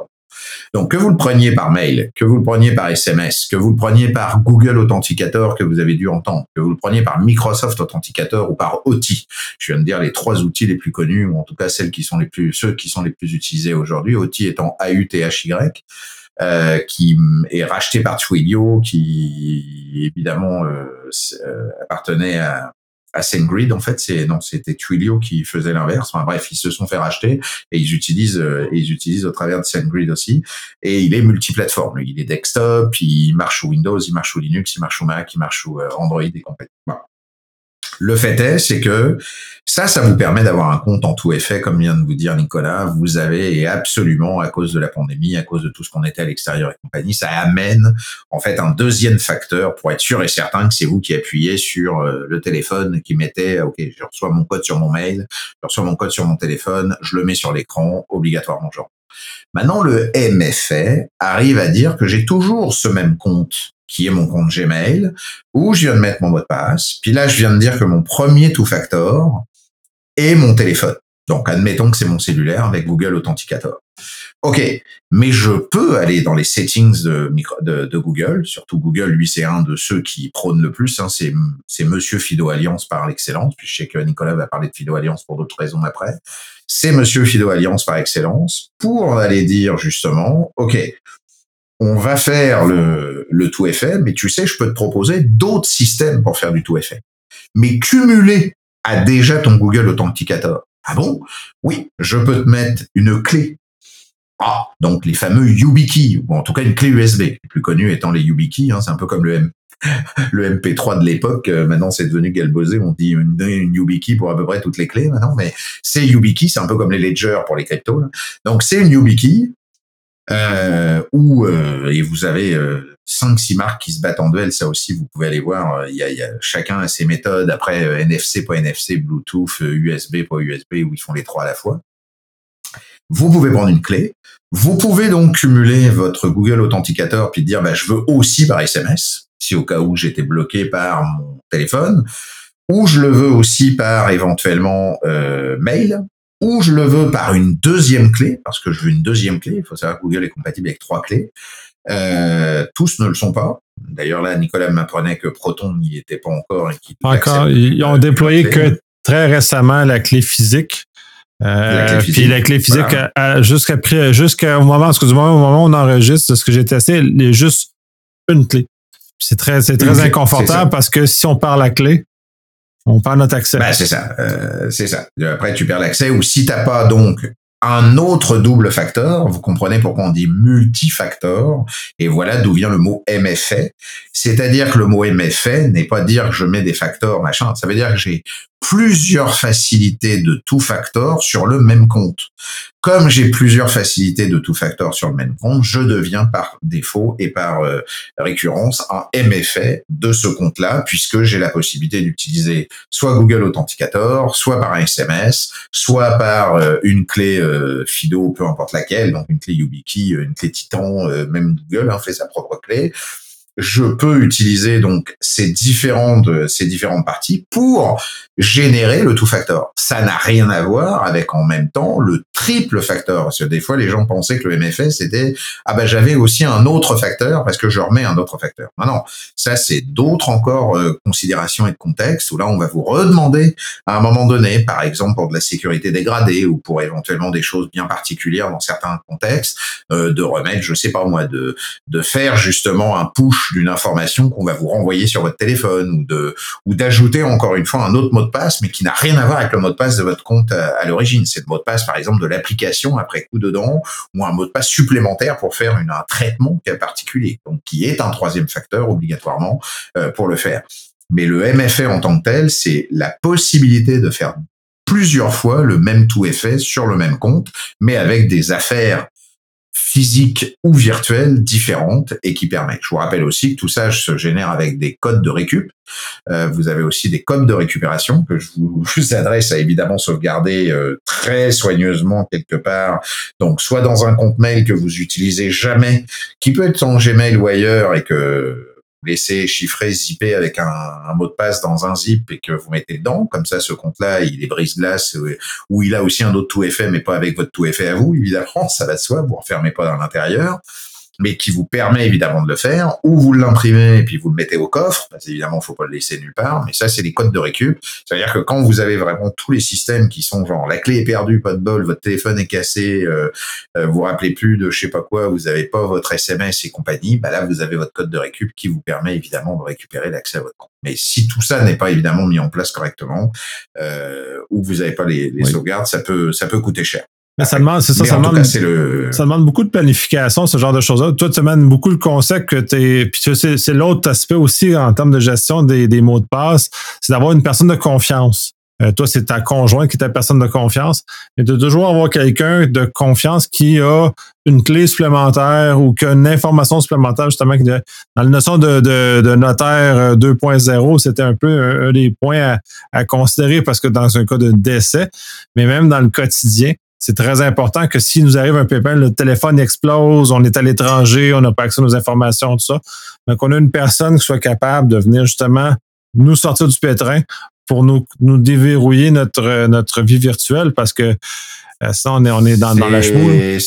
donc que vous le preniez par mail, que vous le preniez par SMS, que vous le preniez par Google Authenticator que vous avez dû entendre, que vous le preniez par Microsoft Authenticator ou par OTI. Je viens de dire les trois outils les plus connus ou en tout cas celles qui sont les plus ceux qui sont les plus utilisés aujourd'hui. OTI étant AUTHY. Euh, qui est racheté par Twilio, qui évidemment euh, euh, appartenait à, à SendGrid. En fait, c'est non, c'était Twilio qui faisait l'inverse. Enfin bref, ils se sont fait racheter et ils utilisent ils utilisent au travers de SendGrid aussi. Et il est multiplateforme. Il est desktop, il marche sous Windows, il marche sous Linux, il marche sous Mac, il marche sous Android et compagnie. Le fait est, c'est que ça, ça vous permet d'avoir un compte en tout effet, comme vient de vous dire Nicolas. Vous avez, absolument, à cause de la pandémie, à cause de tout ce qu'on était à l'extérieur et compagnie, ça amène, en fait, un deuxième facteur pour être sûr et certain que c'est vous qui appuyez sur euh, le téléphone, qui mettez, OK, je reçois mon code sur mon mail, je reçois mon code sur mon téléphone, je le mets sur l'écran, obligatoirement, genre. Maintenant, le MFA arrive à dire que j'ai toujours ce même compte qui est mon compte Gmail, où je viens de mettre mon mot de passe. Puis là, je viens de dire que mon premier two-factor est mon téléphone. Donc, admettons que c'est mon cellulaire avec Google Authenticator. OK, mais je peux aller dans les settings de, Google, surtout Google, lui, c'est un de ceux qui prône le plus, hein, c'est, c'est Monsieur Fido Alliance par l'excellence, puis je sais que Nicolas va parler de Fido Alliance pour d'autres raisons après. C'est Monsieur Fido Alliance par excellence pour aller dire justement, OK, on va faire le, le tout effet, mais tu sais, je peux te proposer d'autres systèmes pour faire du tout effet. Mais cumulé à déjà ton Google Authenticator. Ah bon? Oui, je peux te mettre une clé. Ah, donc les fameux YubiKey, ou en tout cas une clé USB, les plus connue étant les YubiKey, hein, c'est un peu comme le M <laughs> le MP3 de l'époque, euh, maintenant c'est devenu galbosé, on dit une, une YubiKey pour à peu près toutes les clés maintenant, mais c'est YubiKey, c'est un peu comme les Ledger pour les cryptos. Donc c'est une YubiKey euh, où euh, et vous avez euh, cinq six marques qui se battent en duel. Ça aussi, vous pouvez aller voir. Euh, il y a, y a chacun a ses méthodes. Après NFC pas NFC, Bluetooth, USB pas USB, où ils font les trois à la fois. Vous pouvez prendre une clé. Vous pouvez donc cumuler votre Google Authenticator puis dire bah, je veux aussi par SMS si au cas où j'étais bloqué par mon téléphone ou je le veux aussi par éventuellement euh, mail ou je le veux par une deuxième clé, parce que je veux une deuxième clé. Il faut savoir que Google est compatible avec trois clés. Euh, tous ne le sont pas. D'ailleurs, là, Nicolas m'apprenait que Proton n'y était pas encore. Et encore, ils ont déployé que très récemment la clé physique. Euh, puis la clé physique, jusqu'à jusqu'au moment, excusez-moi, au moment où on enregistre, ce que j'ai testé, il y a juste une clé. C'est très, c'est très inconfortable parce que si on perd la clé, on perd notre accès. Ben, c'est ça, euh, c'est ça. Après, tu perds l'accès. Ou si t'as pas donc un autre double facteur, vous comprenez pourquoi on dit multifacteur, et voilà d'où vient le mot MFA. C'est-à-dire que le mot MFA n'est pas dire que je mets des facteurs, machin, ça veut dire que j'ai plusieurs facilités de tout facteur sur le même compte. Comme j'ai plusieurs facilités de tout facteur sur le même compte, je deviens par défaut et par euh, récurrence un MFA de ce compte-là, puisque j'ai la possibilité d'utiliser soit Google Authenticator, soit par un SMS, soit par euh, une clé euh, FIDO, peu importe laquelle, donc une clé YubiKey, une clé Titan, même Google hein, fait sa propre clé je peux utiliser donc ces différentes ces différentes parties pour générer le tout factor. Ça n'a rien à voir avec en même temps le triple facteur parce que des fois les gens pensaient que le MFS c'était ah ben j'avais aussi un autre facteur parce que je remets un autre facteur. Non non, ça c'est d'autres encore euh, considérations et de contexte où là on va vous redemander à un moment donné par exemple pour de la sécurité dégradée ou pour éventuellement des choses bien particulières dans certains contextes euh, de remettre je sais pas moi de de faire justement un push d'une information qu'on va vous renvoyer sur votre téléphone ou de ou d'ajouter encore une fois un autre mot de passe, mais qui n'a rien à voir avec le mot de passe de votre compte à, l'origine. C'est le mot de passe, par exemple, de l'application après coup dedans, ou un mot de passe supplémentaire pour faire une, un traitement particulier, donc qui est un troisième facteur obligatoirement euh, pour le faire. Mais le MFA en tant que tel, c'est la possibilité de faire plusieurs fois le même tout effet sur le même compte, mais avec des affaires physiques ou virtuelles différentes et qui permettent. Je vous rappelle aussi que tout ça se génère avec des codes de récup. Euh, vous avez aussi des codes de récupération que je vous, <laughs> adresse à évidemment sauvegarder euh, très soigneusement quelque part. Donc soit dans un compte mail que vous utilisez jamais, qui peut être en Gmail ou ailleurs et que laissez chiffrer, zipper avec un, mot de passe dans un zip et que vous mettez dedans. Comme ça, ce compte-là, il est brise-glace euh, ou il a aussi un autre tout effet, mais pas avec votre tout effet à vous, évidemment. <laughs> Ça va de soi. Vous refermez pas dans l'intérieur mais qui vous permet évidemment de le faire, ou vous l'imprimez et puis vous le mettez au coffre, parce évidemment, faut pas le laisser nulle part, mais ça, c'est les codes de récup. C'est-à-dire que quand vous avez vraiment tous les systèmes qui sont genre, la clé est perdue, pas de bol, votre téléphone est cassé, euh, euh vous rappelez plus de je sais pas quoi, vous avez pas votre SMS et compagnie, bah là, vous avez votre code de récup qui vous permet évidemment de récupérer l'accès à votre compte. Mais si tout ça n'est pas évidemment mis en place correctement, euh, ou vous n'avez pas les, les sauvegardes, ça peut, ça peut coûter cher. Mais ça demande, c'est ça, ça demande, ça demande beaucoup de planification, ce genre de choses-là. Toi, tu mènes beaucoup le concept que t'es, puis c'est, c'est l'autre aspect aussi en termes de gestion des, des mots de passe, c'est d'avoir une personne de confiance. Euh, toi, c'est ta conjointe qui est ta personne de confiance, mais de toujours avoir quelqu'un de confiance qui a une clé supplémentaire ou qui a une information supplémentaire, justement, dans la notion de, de, notaire 2.0, euh, c'était un peu un, des points à, considérer parce que dans un cas de décès, mais même dans le quotidien, c'est très important que s'il nous arrive un pépin, le téléphone explose, on est à l'étranger, on n'a pas accès à nos informations, tout ça. Donc, on a une personne qui soit capable de venir justement nous sortir du pétrin pour nous, déverrouiller notre, notre vie virtuelle parce que euh, ça, on est, on est dans, la chevaux.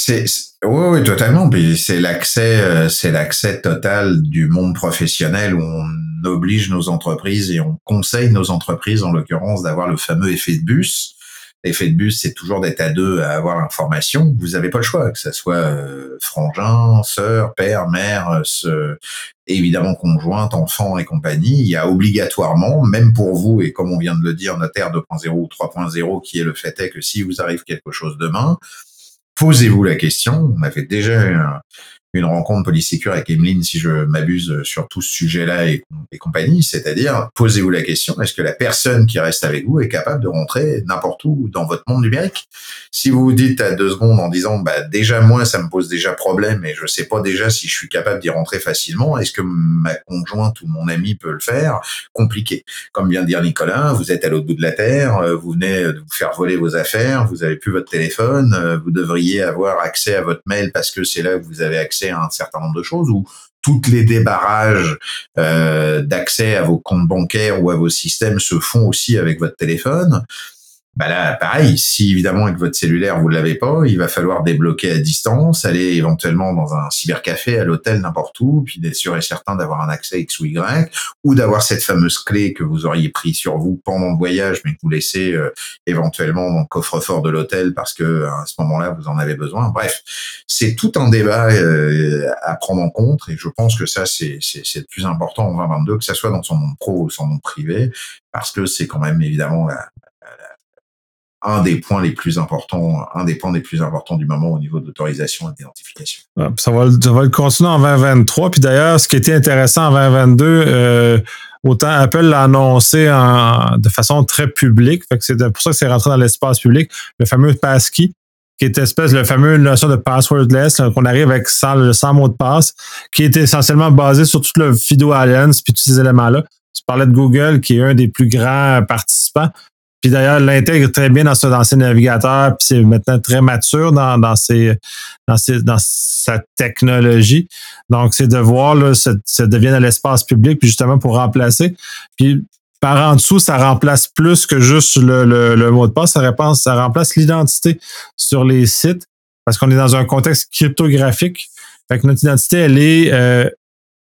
Oui, oui, totalement. Puis c'est l'accès, euh, c'est l'accès total du monde professionnel où on oblige nos entreprises et on conseille nos entreprises, en l'occurrence, d'avoir le fameux effet de bus. L'effet de bus, c'est toujours d'être à deux à avoir l'information. Vous n'avez pas le choix, que ce soit euh, frangin, sœur, père, mère, ce, évidemment conjointe, enfant et compagnie. Il y a obligatoirement, même pour vous, et comme on vient de le dire, notaire 2.0 ou 3.0, qui est le fait est que si vous arrive quelque chose demain, posez-vous la question. On avait déjà une rencontre Polysécure avec Emeline, si je m'abuse, sur tout ce sujet-là et, compagnie. C'est-à-dire, posez-vous la question, est-ce que la personne qui reste avec vous est capable de rentrer n'importe où dans votre monde numérique? Si vous vous dites à deux secondes en disant, bah, déjà moi, ça me pose déjà problème et je sais pas déjà si je suis capable d'y rentrer facilement, est-ce que ma conjointe ou mon ami peut le faire? Compliqué. Comme vient de dire Nicolas, vous êtes à l'autre bout de la Terre, euh, vous venez de vous faire voler vos affaires, vous avez plus votre téléphone, euh, vous devriez avoir accès à votre mail parce que c'est là que vous avez accès un certain nombre de choses ou toutes les débarrages euh, d'accès à vos comptes bancaires ou à vos systèmes se font aussi avec votre téléphone bah là, pareil, si évidemment avec votre cellulaire vous ne l'avez pas, il va falloir débloquer à distance, aller éventuellement dans un cybercafé, à l'hôtel, n'importe où, puis d'être sûr et certain d'avoir un accès X ou Y, ou d'avoir cette fameuse clé que vous auriez pris sur vous pendant le voyage, mais que vous laissez euh, éventuellement dans le coffre-fort de l'hôtel parce que à ce moment-là vous en avez besoin. Bref, c'est tout un débat euh, à prendre en compte, et je pense que ça c'est c'est le plus important en 2022, que ça soit dans son monde pro ou son monde privé, parce que c'est quand même évidemment la, un des points les plus importants, un des points les plus importants du moment au niveau de l'autorisation et d'identification. Ça va, le continuer en 2023. Puis d'ailleurs, ce qui était intéressant en 2022, euh, autant Apple l'a annoncé de façon très publique. C'est pour ça que c'est rentré dans l'espace public. Le fameux passkey, qui est espèce le fameux notion de passwordless, qu'on arrive avec sans, sans mot de passe, qui est essentiellement basé sur tout le Fido Alliance puis tous ces éléments-là. Tu parlais de Google, qui est un des plus grands participants. Puis d'ailleurs, l'intègre très bien dans, ce, dans ses navigateurs, puis c'est maintenant très mature dans, dans, ses, dans, ses, dans sa technologie. Donc, c'est de voir, là, ça, ça devient dans l'espace public, puis justement pour remplacer. Puis par en dessous, ça remplace plus que juste le, le, le mot de passe, ça, remplace, ça remplace l'identité sur les sites, parce qu'on est dans un contexte cryptographique. Fait que notre identité, elle est euh,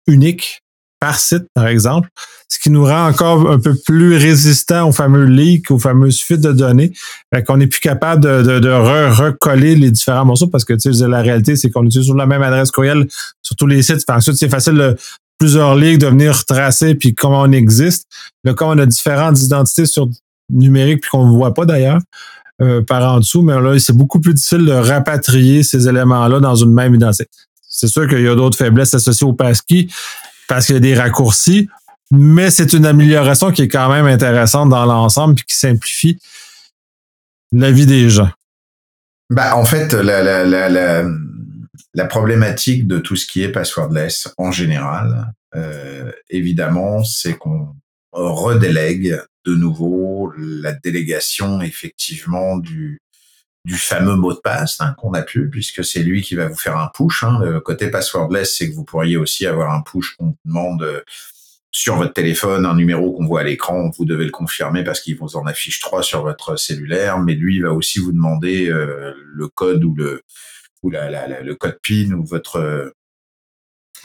unique par site, par exemple, ce qui nous rend encore un peu plus résistant aux fameux leaks, aux fameuses fuites de données. Fait qu'on est plus capable de, recoller les différents morceaux parce que tu sais, la réalité, c'est qu'on utilise toujours la même adresse courriel sur tous les sites. ensuite, c'est facile de plusieurs lignes de venir retracer puis comment on existe. Là, comme on a différentes identités sur numérique puis qu'on ne voit pas d'ailleurs. Euh, par en dessous, mais là, c'est beaucoup plus difficile de rapatrier ces éléments-là dans une même identité. C'est sûr qu'il y a d'autres faiblesses associées au passkey, parce qu'il y a des raccourcis, mais c'est une amélioration qui est quand même intéressante dans l'ensemble et qui simplifie la vie des gens. Bah, en fait, la, la, la, la, problématique de tout ce qui est passwordless en général, euh, évidemment, c'est qu'on redélègue de nouveau la délégation effectivement du, du fameux mot de passe hein, qu'on a pu, puisque c'est lui qui va vous faire un push. Hein. Le côté passwordless, c'est que vous pourriez aussi avoir un push qu'on demande euh, sur votre téléphone, un numéro qu'on voit à l'écran, vous devez le confirmer parce qu'il vous en affiche trois sur votre cellulaire, mais lui va aussi vous demander euh, le code ou le ou la, le code PIN ou votre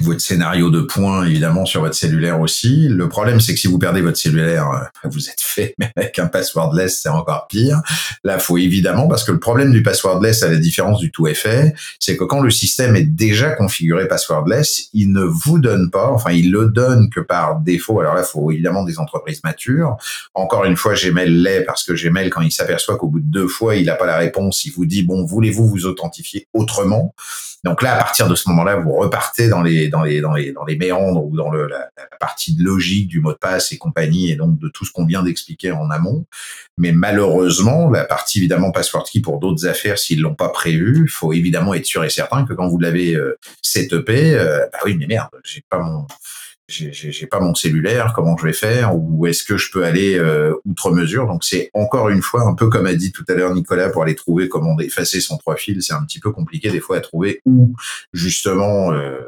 votre scénario de points évidemment sur votre cellulaire aussi. Le problème c'est que si vous perdez votre cellulaire, euh, vous êtes fait. Mais avec un passwordless, c'est encore pire. Là, faut évidemment parce que le problème du passwordless, à la différence du tout effet, c'est que quand le système est déjà configuré passwordless, il ne vous donne pas, enfin il le donne que par défaut. Alors là, faut évidemment des entreprises matures. Encore une fois, Gmail l'est parce que Gmail, quand il s'aperçoit qu'au bout de deux fois, il n'a pas la réponse, il vous dit bon, voulez-vous vous authentifier autrement? Donc là, à partir de ce moment-là, vous repartez dans les dans les dans les dans les méandres ou dans la, partie de logique du mot de passe et compagnie, et donc de tout ce qu'on vient d'expliquer en amont. Mais malheureusement, la partie évidemment password key pour d'autres affaires, s'ils l'ont pas prévu, il faut évidemment être sûr et certain que quand vous l'avez euh, setupé, euh, bah oui, mais merde, j'ai pas mon j'ai pas mon cellulaire, comment je vais faire, ou est-ce que je peux aller euh, outre mesure? Donc c'est encore une fois un peu comme a dit tout à l'heure Nicolas pour aller trouver comment effacer son trois fils, c'est un petit peu compliqué des fois à trouver où justement euh,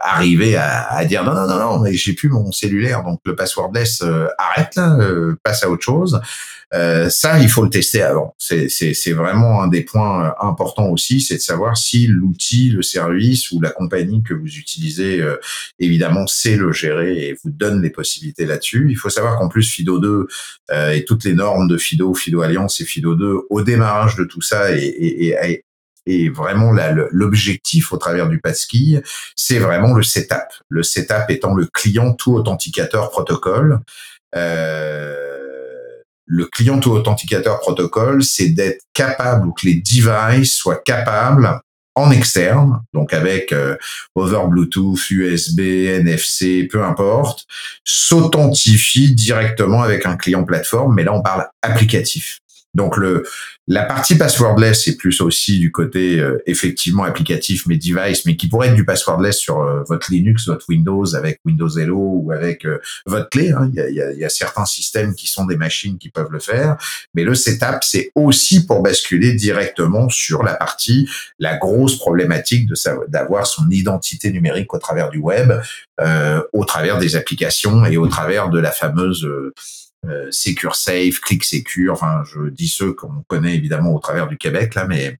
arriver à, à, dire non non non non mais j'ai plus mon cellulaire donc le passwordless euh, arrête là, euh, passe à autre chose. Euh, ça il faut le tester avant. C'est c'est c'est vraiment un des points euh, importants aussi, c'est de savoir si l'outil, le service ou la compagnie que vous utilisez évidemment sait le gérer et vous donne les possibilités là-dessus. Il faut savoir qu'en plus Fido 2 et toutes les normes de Fido, Fido Alliance et Fido 2 au démarrage de tout ça et, et, et et vraiment l'objectif au travers du passkey, c'est vraiment le setup. Le setup étant le client tout authenticateur protocole. Euh, le client tout authenticateur protocole, c'est d'être capable ou que les devices soient capables en externe, donc avec euh, over Bluetooth, USB, NFC, peu importe, s'authentifie directement avec un client plateforme, mais là on parle applicatif. Donc le la partie passwordless c'est plus aussi du côté euh, effectivement applicatif mais device mais qui pourrait être du passwordless sur euh, votre Linux, votre Windows avec Windows Hello ou avec euh, votre clé. Hein. Il, y a, il, y a, certains systèmes qui sont des machines qui peuvent le faire, mais le setup c'est aussi pour basculer directement sur la partie la grosse problématique de d'avoir son identité numérique au travers du web, au travers des applications et au travers de la fameuse euh, Secure Safe, Click Secure, enfin je dis ceux qu'on connaît évidemment au travers du Québec là, mais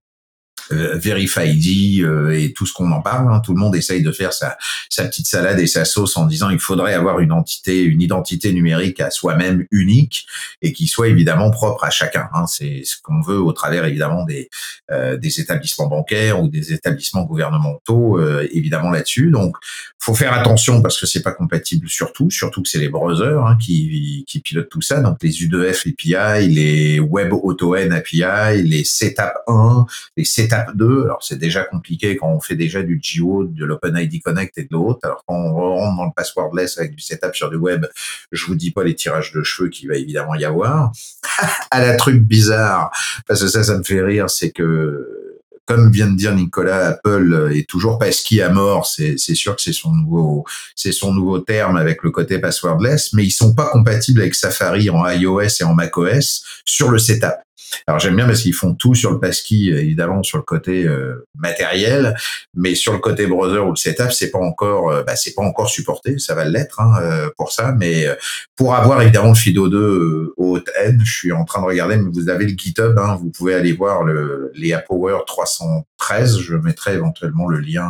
euh, Verify euh, et tout ce qu'on en parle. Hein. Tout le monde essaye de faire sa, sa petite salade et sa sauce en disant il faudrait avoir une entité, une identité numérique à soi-même unique et qui soit évidemment propre à chacun. Hein. C'est ce qu'on veut au travers évidemment des, euh, des établissements bancaires ou des établissements gouvernementaux euh, évidemment là-dessus. Donc faut faire attention parce que c'est pas compatible surtout, surtout que c'est les browsers hein, qui, qui pilotent tout ça. Donc les U2F API, les Web AutoN API, les Setup 1, les Setup 2, alors c'est déjà compliqué quand on fait déjà du GO, de l'OpenID Connect et de l'autre. Alors quand on rentre dans le passwordless avec du setup sur du web, je vous dis pas les tirages de cheveux qu'il va évidemment y avoir. <laughs> à la truc bizarre, parce que ça, ça me fait rire, c'est que comme vient de dire Nicolas, Apple est toujours passkey à mort. C'est sûr que c'est son nouveau, c'est son nouveau terme avec le côté passwordless, mais ils sont pas compatibles avec Safari en iOS et en macOS sur le setup. Alors j'aime bien parce qu'ils font tout sur le passkey, évidemment sur le côté euh, matériel, mais sur le côté browser ou le setup, c'est pas encore, euh, bah, c'est pas encore supporté. Ça va l'être hein, euh, pour ça, mais pour avoir évidemment le Fido 2 au N, je suis en train de regarder, mais vous avez le GitHub, hein, vous pouvez aller voir le les Power 313. Je mettrai éventuellement le lien.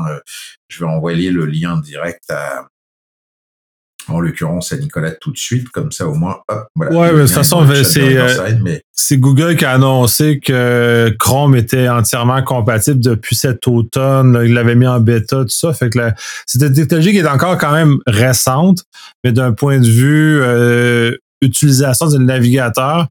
je vais envoyer le lien direct à en l'occurrence à Nicolas tout de suite, comme ça au moins, hop, voilà. Ouais, de toute façon, euh, c'est Google qui a annoncé que Chrome était entièrement compatible depuis cet automne. il l'avait mis en bêta, tout ça. Fait que c'est une technologie qui est encore quand même récente, mais d'un point de vue euh, utilisation du navigateur,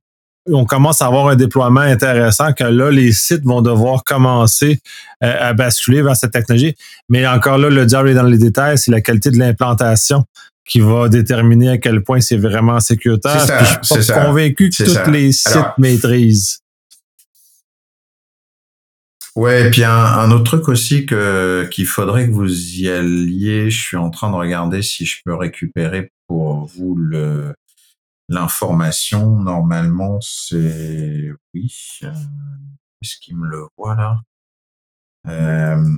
on commence à avoir un déploiement intéressant que là, les sites vont devoir commencer euh, à basculer vers cette technologie. Mais encore là, le diable est dans les détails, c'est la qualité de l'implantation qui va déterminer à quel point c'est vraiment sécuritaire. je suis pas convaincu que tous les sites maîtrisent. Ouais, et puis un, autre truc aussi que qu'il faudrait que vous y alliez. Je suis en train de regarder si je peux récupérer pour vous le l'information. Normalement, c'est oui. Euh, est-ce qu'il me le voit là? Euh,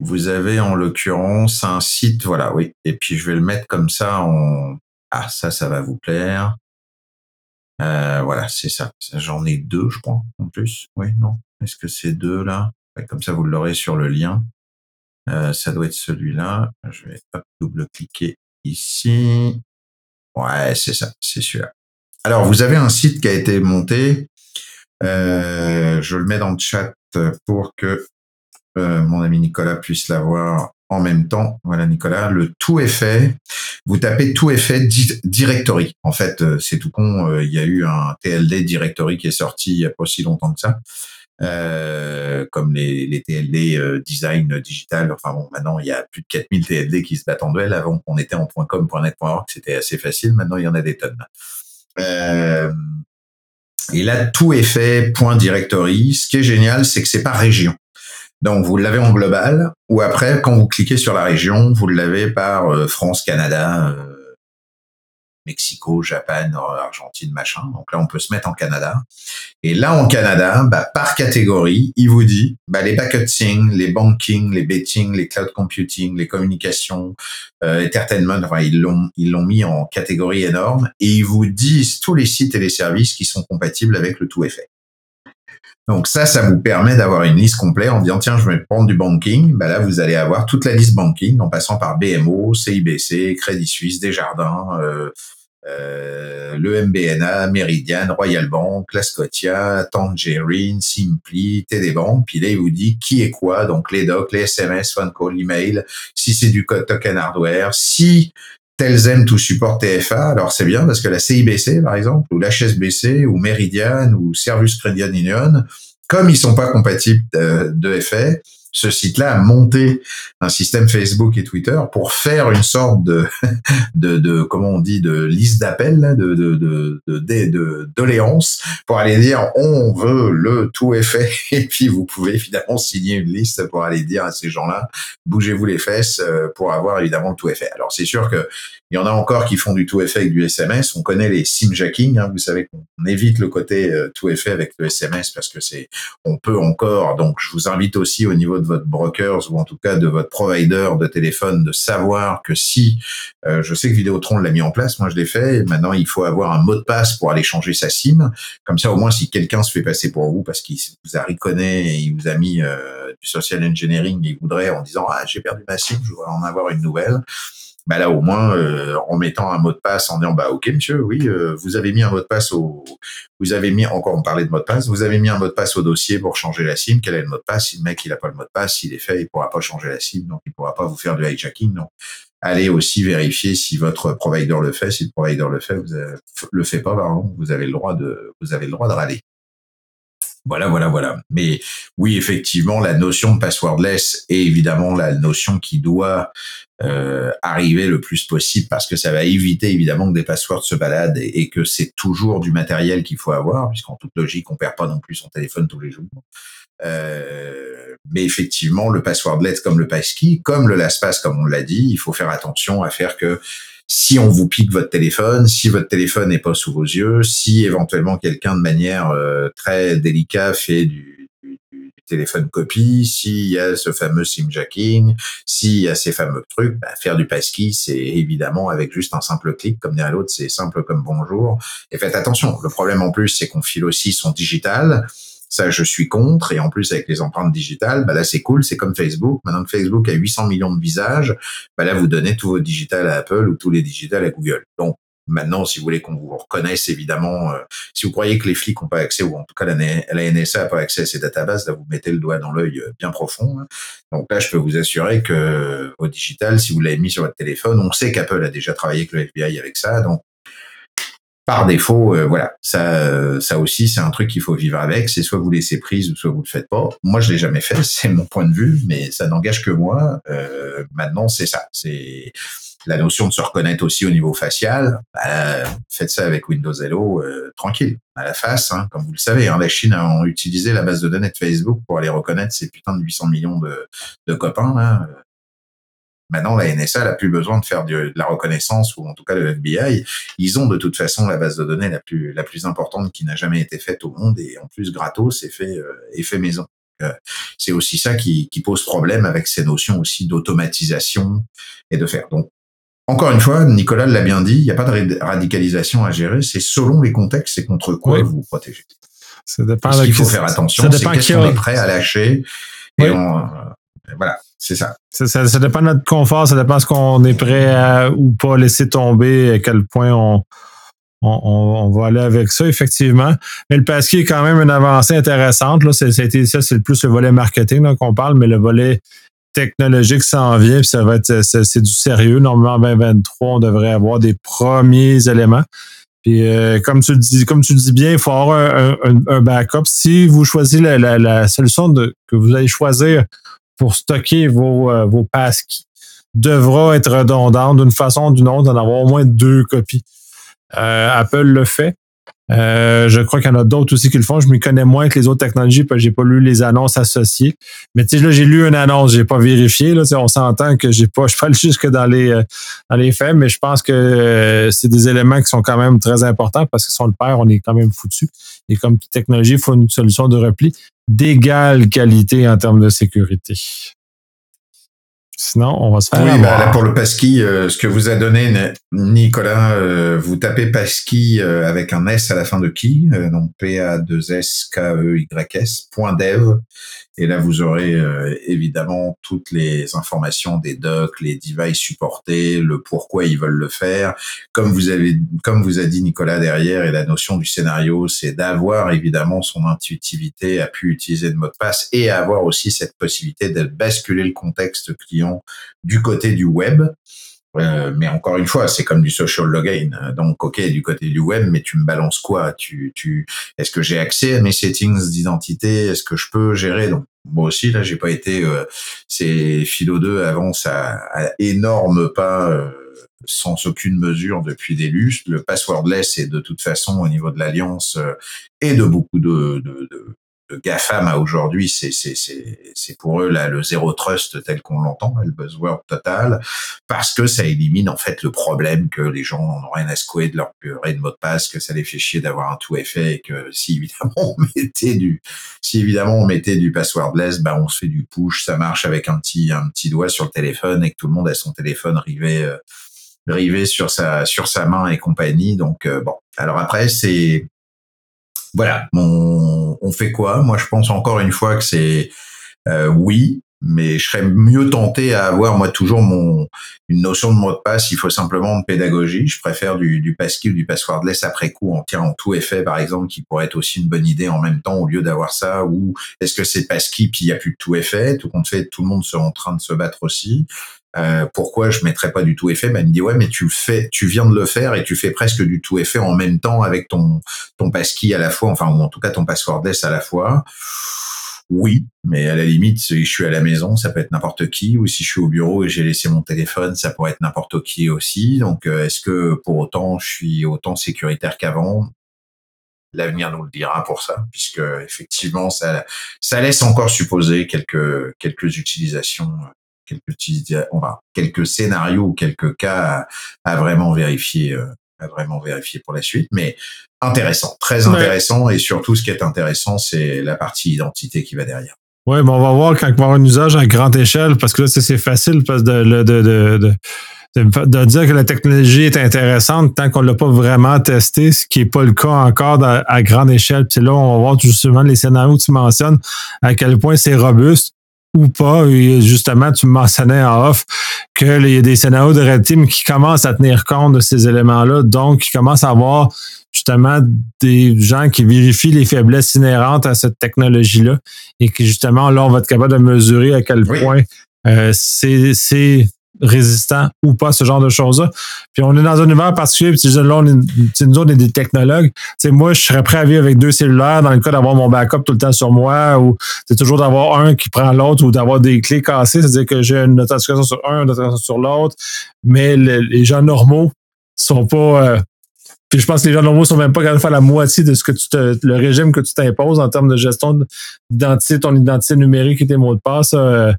vous avez en l'occurrence un site, voilà, oui. Et puis je vais le mettre comme ça en... Ah, ça, ça va vous plaire. Euh, voilà, c'est ça. J'en ai deux, je crois, en plus. Oui, non. Est-ce que c'est deux là? Comme ça, vous l'aurez sur le lien. Euh, ça doit être celui-là. Je vais double-cliquer ici. Ouais, c'est ça, c'est celui-là. Alors, vous avez un site qui a été monté. Euh, je le mets dans le chat pour que euh, mon ami Nicolas puisse l'avoir en même temps. Voilà, Nicolas, le tout est fait. Vous tapez tout est fait directory. En fait, euh, c'est tout con. Euh, il y a eu un TLD directory qui est sorti il y a pas si longtemps que ça. Comme les, TLD design digital. Enfin bon, maintenant il y a plus de 4000 TLD qui se battent en duel. Avant qu'on était en .com, c'était assez facile. Maintenant il y en a des tonnes. Et là, tout est fait, point directory. Ce qui est génial, c'est que c'est par région. Donc, vous l'avez en global, ou après, quand vous cliquez sur la région, vous l'avez par euh, France, Canada, euh, Mexico, Japon, Argentine, machin. Donc là, on peut se mettre en Canada. Et là, en Canada, bah, par catégorie, il vous dit bah, les backupping, les banking, les betting, les cloud computing, les communications, euh, entertainment. Enfin, ils l'ont ils l'ont mis en catégorie énorme et ils vous disent tous les sites et les services qui sont compatibles avec le tout effet. Donc ça, ça vous permet d'avoir une liste complète en disant tiens, je vais prendre du banking. Bah là, vous allez avoir toute la liste banking en passant par BMO, CIBC, Crédit Suisse, Desjardins, euh, euh, le MBNA, Meridian, Royal Bank, la Scotia, Tangerine, Simply, TD Bank. Puis là, il vous dit qui est quoi, donc les docs, les SMS, phone call, email, si c'est du code token hardware, si Telzen tout support TFA, alors c'est bien parce que la CIBC par exemple, ou l'HSBC, ou Meridian, ou Service Credit Union, comme ils sont pas compatibles de, de FA, ce site-là a monté un système Facebook et Twitter pour faire une sorte de, <laughs> comment on dit, de liste d'appels, de, de, de, de, doléances pour aller dire on veut le tout est fait. <laughs> Et puis vous pouvez évidemment signer une liste pour aller dire à ces gens-là, bougez-vous les fesses euh, pour avoir évidemment le tout est fait. Alors c'est sûr que il y en a encore qui font du tout effet avec du SMS. On connaît les sim jacking. Hein. Vous savez qu'on évite le côté euh, tout effet avec le SMS parce que c'est, on peut encore. Donc, je vous invite aussi au niveau de votre brokers ou en tout cas de votre provider de téléphone de savoir que si, euh, je sais que Vidéotron l'a mis en place, moi je l'ai fait. Maintenant, il faut avoir un mot de passe pour aller changer sa SIM. Comme ça, au moins, si quelqu'un se fait passer pour vous parce qu'il vous a reconnaît et il vous a mis euh, du social engineering, il voudrait en disant ah j'ai perdu ma SIM, je voudrais en avoir une nouvelle bah là au moins euh, en mettant un mot de passe en disant bah ok monsieur oui euh, vous avez mis un mot de passe au vous avez mis encore on parlait de mot de passe vous avez mis un mot de passe au dossier pour changer la SIM quel est le mot de passe? Si le mec il a pas le mot de passe s'il est fait il pourra pas changer la SIM donc il pourra pas vous faire du hijacking. Donc allez aussi vérifier si votre provider le fait. Si le provider le fait vous le fait pas pardon vous avez le droit de vous avez le droit de râler voilà, voilà, voilà. Mais oui, effectivement, la notion de passwordless est évidemment la notion qui doit euh, arriver le plus possible parce que ça va éviter évidemment que des passwords se baladent et, que c'est toujours du matériel qu'il faut avoir, puisqu'en toute logique, on perd pas non plus son téléphone tous les jours. Euh, mais effectivement, le passwordless comme le passkey, comme le LastPass comme on l'a dit, il faut faire attention à faire que si on vous pique votre téléphone, si votre téléphone n'est pas sous vos yeux, si éventuellement quelqu'un de manière euh, très délicate fait du, téléphone copie, s'il y a ce fameux sim jacking, s'il y a ces fameux trucs, bah, faire du passkey, c'est évidemment avec juste un simple clic, comme à l'autre, c'est simple comme bonjour. Et faites attention, le problème en plus, c'est qu'on file aussi son digital. Ça, je suis contre. Et en plus, avec les empreintes digitales, bah là, c'est cool. C'est comme Facebook. Maintenant que Facebook a 800 millions de visages, bah là, vous donnez tous vos digitales à Apple ou tous les digitales à Google. Donc, Maintenant, si vous voulez qu'on vous reconnaisse, évidemment, euh, si vous croyez que les flics n'ont pas accès, ou en tout cas la, NSA n'a pas accès à ces databases, là, vous mettez le doigt dans l'œil euh, bien profond. Hein. Donc là, je peux vous assurer que au digital, si vous l'avez mis sur votre téléphone, on sait qu'Apple a déjà travaillé avec le FBI avec ça. Donc, par défaut, euh, voilà, ça, ça aussi, c'est un truc qu'il faut vivre avec. C'est soit vous laissez prise ou soit vous le faites pas. Moi, je l'ai jamais fait, <laughs> c'est mon point de vue, mais ça n'engage que moi. Euh, maintenant, c'est ça. C'est la notion de se reconnaître aussi au niveau facial. Bah, faites ça avec Windows Hello, euh, tranquille, à la face. Hein, comme vous le savez, hein, la Chine a utilisé la base de données de Facebook pour aller reconnaître ces putains de 800 millions de, de copains. Là. Maintenant, la NSA n'a plus besoin de faire de, la reconnaissance ou en tout cas le FBI. Ils ont de toute façon la base de données la plus la plus importante qui n'a jamais été faite au monde et en plus gratos et fait euh, et fait maison. Euh, c'est aussi ça qui, qui pose problème avec ces notions aussi d'automatisation et de faire. Donc encore une fois, Nicolas l'a bien dit, il n'y a pas de radicalisation à gérer, c'est selon les contextes et contre quoi vous vous protégez. Ça dépend Ce qu'il faut faire attention, c'est qu'est-ce qu'on est prêt à lâcher. Et on, euh, voilà. C'est ça. ça. dépend de notre confort, ça dépend de ce qu'on est prêt à ou pas laisser tomber, à quel point on, on, va aller avec ça, effectivement. Mais le pasquier est quand même une avancée intéressante. Là. Ça, ça, c'est plus le volet marketing qu'on parle, mais le volet technologique s'en vient, puis ça va être c'est du sérieux. Normalement, en 2023, on devrait avoir des premiers éléments. Puis euh, comme tu le dis, comme tu dis bien, il faut avoir un, backup. Si vous choisissez la, la, solution que vous allez choisir pour stocker vos, euh, vos passkeys, devra être redondante d'une façon ou d'une autre, d'en avoir au moins deux copies. Euh, Apple le fait. Euh, je crois qu'il y en a d'autres aussi qui le font. Je m'y connais moins que les autres technologies parce que j'ai pas lu les annonces associées. Mais tu sais, là, j'ai lu une annonce, j'ai pas vérifié. Là, on s'entend que j'ai pas, <laughs> je fais jusque dans les euh, dans les faits, mais je pense que euh, c'est des éléments qui sont quand même très importants parce que si on le perd, on est quand même foutu. Et comme toute technologie, il faut une solution de repli d'égale qualité en termes de sécurité. Sinon, on va se faire. Oui, bah, là, pour le passkey, euh, ce que vous a donné Nicolas, euh, vous tapez passkey euh, avec un S à la fin de key, donc P-A-2-S-K-E-Y-S, point dev. Et là, vous aurez évidemment toutes les informations des docs, les devices supportés, le pourquoi ils veulent le faire. Comme vous avez, comme vous a dit Nicolas derrière, et la notion du scénario, c'est d'avoir évidemment son intuitivité à pu utiliser le mot de passe et avoir aussi cette possibilité de basculer le contexte client du côté du web. Euh, mais encore une fois, c'est comme du social login. Donc, ok, du côté du web, mais tu me balances quoi? Tu, est-ce que j'ai accès à mes settings d'identité? Est-ce que je peux gérer? Donc, moi aussi, là, j'ai pas été. Euh, c'est Philo 2 avance à, énorme pas. Euh, sans aucune mesure depuis des lustres. Le passwordless est de toute façon au niveau de l'alliance euh, et de beaucoup de, de, de, de GAFAM à aujourd'hui, c'est pour eux là, le zéro trust tel qu'on l'entend, le buzzword total, parce que ça élimine en fait le problème que les gens n'ont rien à secouer de leur purée de mot de passe, que ça les fait chier d'avoir un tout effet et que <laughs> si évidemment on mettait du, si évidemment on mettait du passwordless, bah on se fait du push, ça marche avec un petit, un petit doigt sur le téléphone et que tout le monde a son téléphone rivé, euh, rivé sur sa, sur sa main et compagnie. Donc euh, bon, alors après c'est voilà, on, on fait quoi? Moi, je pense encore une fois que c'est euh, oui, mais je serais mieux tenté à avoir moi toujours mon une notion de mot de passe. Il faut simplement de pédagogie. Je préfère du, du passkey ou du passwordless après coup en tirant tout effet, par exemple, qui pourrait être aussi une bonne idée en même temps au lieu d'avoir ça. Ou est-ce que c'est passkey puis il y a plus de tout effet Tout compte fait, tout le monde sera en train de se battre aussi. Euh, pourquoi je mettrais pas du tout effet? Ben, il me dit ouais mais tu fais tu viens de le faire et tu fais presque du tout effet en même temps avec ton ton passkey à la fois enfin ou en tout cas ton passwordless à la fois. Oui mais à la limite si je suis à la maison ça peut être n'importe qui ou si je suis au bureau et j'ai laissé mon téléphone ça pourrait être n'importe qui aussi. Donc euh, est-ce que pour autant je suis autant sécuritaire qu'avant? L'avenir nous le dira pour ça, puisque effectivement, ça, ça laisse encore supposer quelques quelques utilisations quelques on va, quelques scénarios ou quelques cas à, vraiment vérifier, euh, à vraiment vérifier pour la suite. Mais intéressant, très intéressant, et surtout ce qui est intéressant, c'est la partie identité qui va derrière. Oui, bon, on va voir quand il va y avoir un usage à grande échelle, parce que là, c'est facile parce de, de, de, de de dire que la technologie est intéressante tant qu'on l'a pas vraiment testé, ce qui est pas le cas encore à, grande échelle. Puis là, on va voir justement les scénarios que tu mentionnes, à quel point c'est robuste ou pas. Et justement, tu me mentionnais en off qu'il y a des scénarios de Red Team qui commencent à tenir compte de ces éléments-là, donc qui commencent à avoir justement des gens qui vérifient les faiblesses inhérentes à cette technologie-là et qui justement, là, on va être capable de mesurer à quel point euh, c'est résistant ou pas, ce genre de choses-là. Puis on est dans un univers particulier, puis là, on est, nous autres, on est des technologues. moi, je serais prêt à vivre avec deux cellulaires dans le cas d'avoir mon backup tout le temps sur moi, ou c'est toujours d'avoir un qui prend l'autre ou d'avoir des clés cassées, c'est-à-dire que j'ai une notification sur un, une notification sur l'autre, mais les gens normaux sont pas... Euh, puis je pense que les gens normaux sont même pas capables de faire la moitié de ce que tu le régime que tu t'imposes en termes de gestion d'identité, ton identité numérique et tes mots de passe. Euh,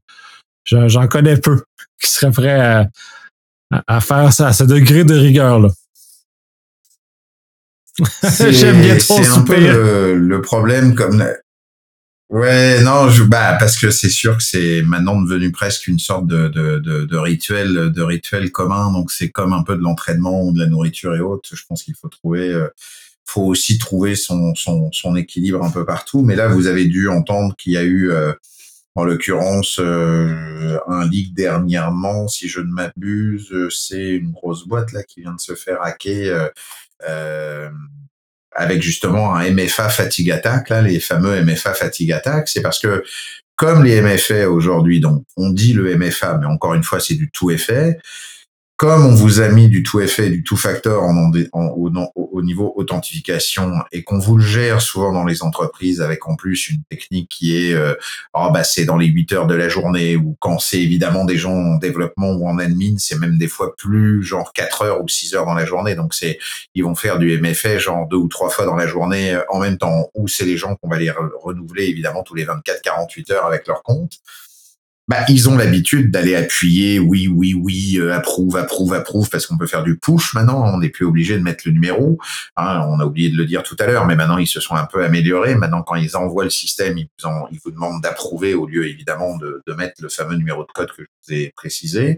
J'en connais peu qui seraient prêts à, faire ça à ce degré de rigueur-là. <laughs> J'aime bien trop C'est un peu le, problème comme Ouais, non, je, bah parce que c'est sûr que c'est maintenant devenu presque une sorte de, de, de, de rituel, de rituel commun. Donc c'est comme un peu de l'entraînement ou de la nourriture et autres. Je pense qu'il faut trouver, euh, faut aussi trouver son, son, son équilibre un peu partout. Mais là, vous avez dû entendre qu'il y a eu euh, En l'occurrence, un leak dernièrement, si je ne m'abuse, c'est une grosse boîte là qui vient de se faire hacker avec justement un MFA fatigue attack, là, les fameux MFA fatigue attack. C'est parce que comme les MFA aujourd'hui, donc on dit le MFA, mais encore une fois, c'est du tout effet comme on vous a mis du tout effet, du tout facteur au, niveau authentification et qu'on vous le gère souvent dans les entreprises avec en plus une technique qui est euh, oh, bah c'est dans les 8 heures de la journée ou quand c'est évidemment des gens en développement ou en admin, c'est même des fois plus genre 4 heures ou 6 heures dans la journée. Donc c'est ils vont faire du MFA genre deux ou trois fois dans la journée euh, en même temps ou c'est les gens qu'on va les renouveler évidemment tous les 24 48 heures avec leur compte bah, ils ont l'habitude d'aller appuyer oui, oui, oui, euh, approuve, approuve, approuve, parce qu'on peut faire du push maintenant. On n'est plus obligé de mettre le numéro. Hein, on a oublié de le dire tout à l'heure, mais maintenant ils se sont un peu améliorés. Maintenant, quand ils envoient le système, ils vous, ils vous demandent d'approuver au lieu évidemment de, de, mettre le fameux numéro de code que je vous ai précisé.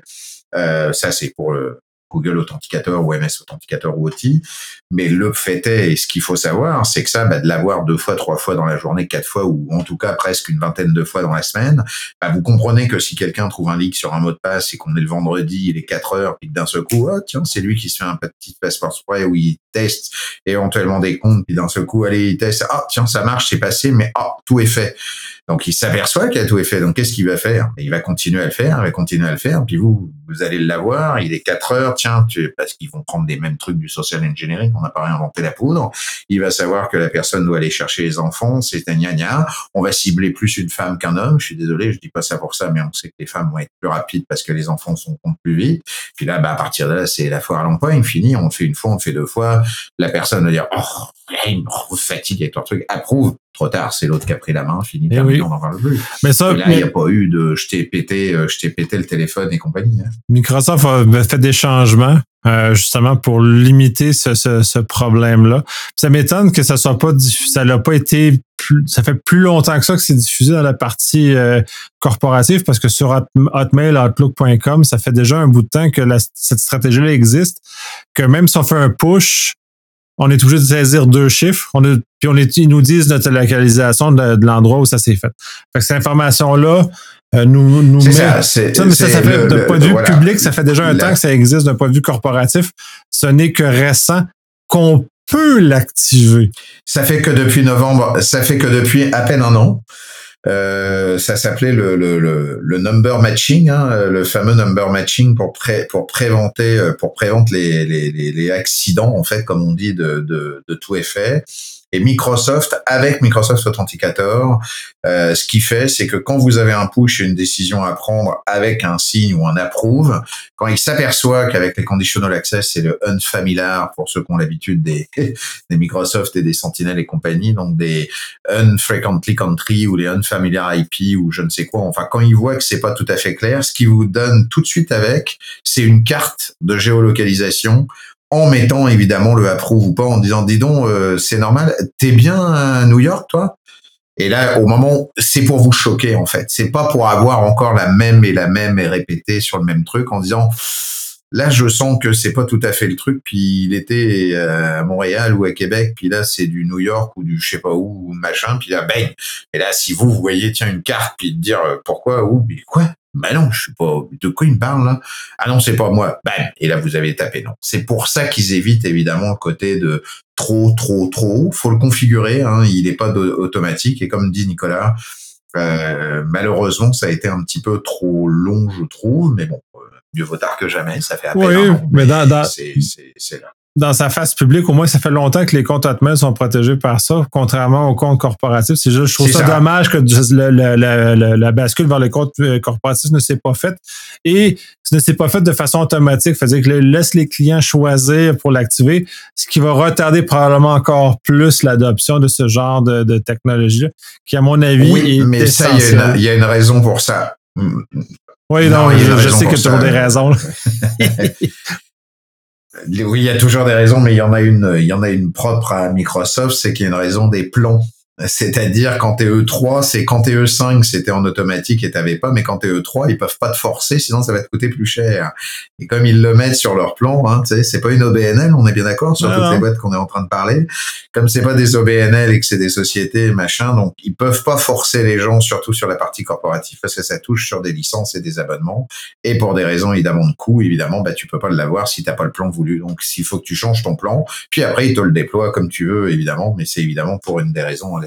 Euh, ça, c'est pour le, Google Authenticator ou MS Authenticator ou OTI. Mais le fait est, et ce qu'il faut savoir, c'est que ça, bah, de l'avoir deux fois, trois fois dans la journée, quatre fois, ou en tout cas presque une vingtaine de fois dans la semaine, bah, vous comprenez que si quelqu'un trouve un leak sur un mot de passe et qu'on est le vendredi, il est 4 heures, que d'un seul coup, oh, tiens, c'est lui qui se fait un petit passeport spray où il teste éventuellement des comptes, puis d'un seul coup, allez, il teste, ah, tiens, ça marche, c'est passé, mais ah, tout est fait. Donc il s'aperçoit qu'il a tout fait. Donc qu'est-ce qu'il va faire? Il va continuer à le faire, il va continuer à le faire. Puis vous, vous allez l'avoir. Il est 4 heures, tiens, tu, parce qu'ils vont prendre des mêmes trucs du social engineering. On n'a pas réinventé la poudre. Il va savoir que la personne doit aller chercher les enfants. C'est un gna On va cibler plus une femme qu'un homme. Je suis désolé, je dis pas ça pour ça, mais on sait que les femmes vont être plus rapides parce que les enfants sont plus vite. Puis là, bah, à partir de là, c'est la foire à l'emploi. Il finit. On fait une fois, on fait deux fois. La personne va dire, oh, il me fatigue avec leur truc. Approuve trop tard, c'est l'autre qui a pris la main, fini, eh terminé, on n'en parle plus. Mais ça, là, il n'y a pas eu de je t'ai pété, euh, je t'ai pété le téléphone et compagnie. Hein. Microsoft a fait des changements euh, justement pour limiter ce, ce, ce problème-là. Ça m'étonne que ça soit pas ça n'a pas été plus, ça fait plus longtemps que ça que c'est diffusé dans la partie euh, corporative parce que sur Hotmail, Outlook.com, ça fait déjà un bout de temps que la, cette stratégie-là existe, que même si on fait un push, on est obligé de saisir deux chiffres. On puis on est, ils nous disent notre localisation de, l'endroit où ça s'est fait. Fait que cette information-là euh, nous, nous met. Ça, ça, mais ça, ça fait d'un point de vue public, ça fait déjà un temps que ça existe d'un point de vue corporatif. Ce n'est que récent qu'on peut l'activer. Ça fait que depuis novembre, ça fait que depuis à peine un an. Euh, ça s'appelait le, le, le, number matching, hein, le fameux number matching pour pré, pour préventer euh, pour préventer les, les, les, accidents en fait comme on dit de, de, de tout effet. Et Microsoft, avec Microsoft Authenticator, euh, ce qui fait, c'est que quand vous avez un push et une décision à prendre avec un signe ou un approve, quand il s'aperçoit qu'avec les conditional access, c'est le unfamiliar pour ceux qui ont l'habitude des, <laughs> des Microsoft et des Sentinel et compagnie, donc des unfrequently country ou les unfamiliar IP ou je ne sais quoi. Enfin, quand il voit que c'est pas tout à fait clair, ce qu'il vous donne tout de suite avec, c'est une carte de géolocalisation en mettant évidemment le approuve ou pas, en disant dis donc, euh, c'est normal, t'es bien à New York, toi? Et là, au moment, c'est pour vous choquer en fait. C'est pas pour avoir encore la même et la même et répéter sur le même truc en disant là, je sens que c'est pas tout à fait le truc. Puis il était euh, à Montréal ou à Québec, puis là c'est du New York ou du je sais pas où machin. Puis là, bang. Et là, si vous, vous voyez tiens une carte, puis dire euh, pourquoi ou quoi? Ben non, je suis pas. De quoi il me parle là? Ah non, c'est pas moi. Ben et là vous avez tapé non. C'est pour ça qu'ils évitent évidemment le côté de trop, trop, trop. Faut le configurer. Hein, il n'est pas automatique et comme dit Nicolas, euh, malheureusement ça a été un petit peu trop long, je trouve. Mais bon, euh, mieux vaut tard que jamais. Ça fait à peine. Oui, mais dans, dans... c'est là dans sa face publique, au moins, ça fait longtemps que les comptes Hotmail sont protégés par ça, contrairement aux comptes corporatifs. C'est juste, je trouve ça, dommage que la bascule vers les comptes euh, corporatifs ne s'est pas faite. Et ce ne s'est pas fait de façon automatique. C'est-à-dire que laisse les clients choisir pour l'activer, ce qui va retarder probablement encore plus l'adoption de ce genre de, de technologie qui, à mon avis, oui, est mais ça, il y, a une raison pour ça. Oui, non, je, sais que tu as des raisons. <laughs> <laughs> Oui, il y a toujours des raisons, mais il y en a une, il y en a une propre à Microsoft, c'est qu'il y a une raison des plombs C'est-à-dire quand t'es E3, c'est quand t'es E5, c'était en automatique et t'avais pas, mais quand t'es E3, ils peuvent pas te forcer, sinon ça va te coûter plus cher. Et comme ils le mettent sur leur plan, hein, c'est pas une OBNL, on est bien d'accord sur toutes les boîtes qu'on est en train de parler. Comme c'est pas des OBNL et que c'est des sociétés machin, donc ils peuvent pas forcer les gens, surtout sur la partie corporative, parce que ça touche sur des licences et des abonnements. Et pour des raisons évidemment de coût, évidemment, bah tu peux pas l'avoir si t'as pas le plan voulu. Donc s'il faut que tu changes ton plan, puis après ils te le déploient comme tu veux, évidemment, mais c'est évidemment pour une des raisons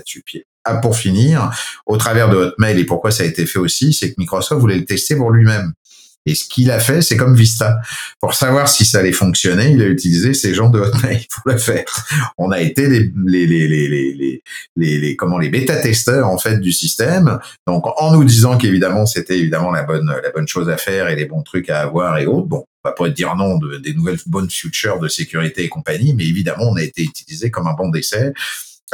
Ah, pour finir, au travers de Hotmail et pourquoi ça a été fait aussi, c'est que Microsoft voulait le tester pour lui-même. Et ce qu'il a fait, c'est comme Vista. Pour savoir si ça allait fonctionner, il a utilisé ces gens de Hotmail pour le faire. On a été les, les, les, les, les, les, comment, les bêta-testeurs, en fait, du système. Donc, en nous disant qu'évidemment, c'était évidemment la bonne, la bonne chose à faire et les bons trucs à avoir et autres. Bon, on va pas dire non de, des nouvelles bonnes futures de sécurité et compagnie, mais évidemment, on a été utilisé comme un bon d'essai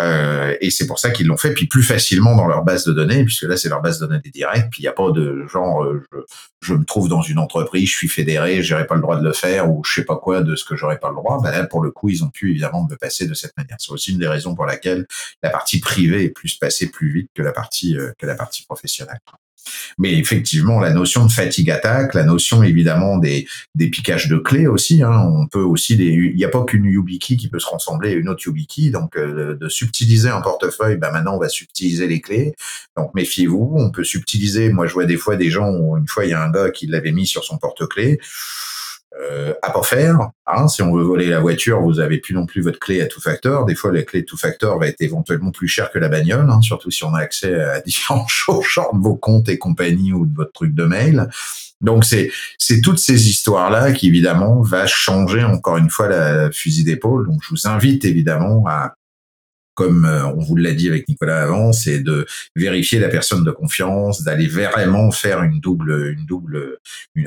euh, et c'est pour ça qu'ils l'ont fait, puis plus facilement dans leur base de données, puisque là c'est leur base de données directe, puis il n'y a pas de genre euh, je, je, me trouve dans une entreprise, je suis fédéré, j'aurais pas le droit de le faire, ou je sais pas quoi de ce que j'aurais pas le droit. Ben là pour le coup ils ont pu évidemment me passer de cette manière. C'est aussi une des raisons pour laquelle la partie privée est plus passée plus vite que la partie euh, que la partie professionnelle. Mais effectivement, la notion de fatigue attaque, la notion évidemment des, des piquages de clés aussi. Hein, on peut aussi, il n'y a pas qu'une YubiKey qui peut se ressembler à une autre YubiKey. Donc, euh, de subtiliser un portefeuille, ben maintenant on va subtiliser les clés. Donc, méfiez-vous. On peut subtiliser. Moi, je vois des fois des gens. une fois, il y a un gars qui l'avait mis sur son porte-clés euh, à pas faire. Hein, si on veut voler la voiture, vous avez plus non plus votre clé à tout facteur. Des fois, la clé tout facteur va être éventuellement plus chère que la bagnole, hein, surtout si on a accès à <laughs> différents choses, de vos comptes et compagnie ou de votre truc de mail. Donc c'est c'est toutes ces histoires là qui évidemment va changer encore une fois la fusil d'épaule. Donc je vous invite évidemment à comme euh, on vous l'a dit avec Nicolas avant, c'est de vérifier la personne de confiance, d'aller vraiment faire une double, une double,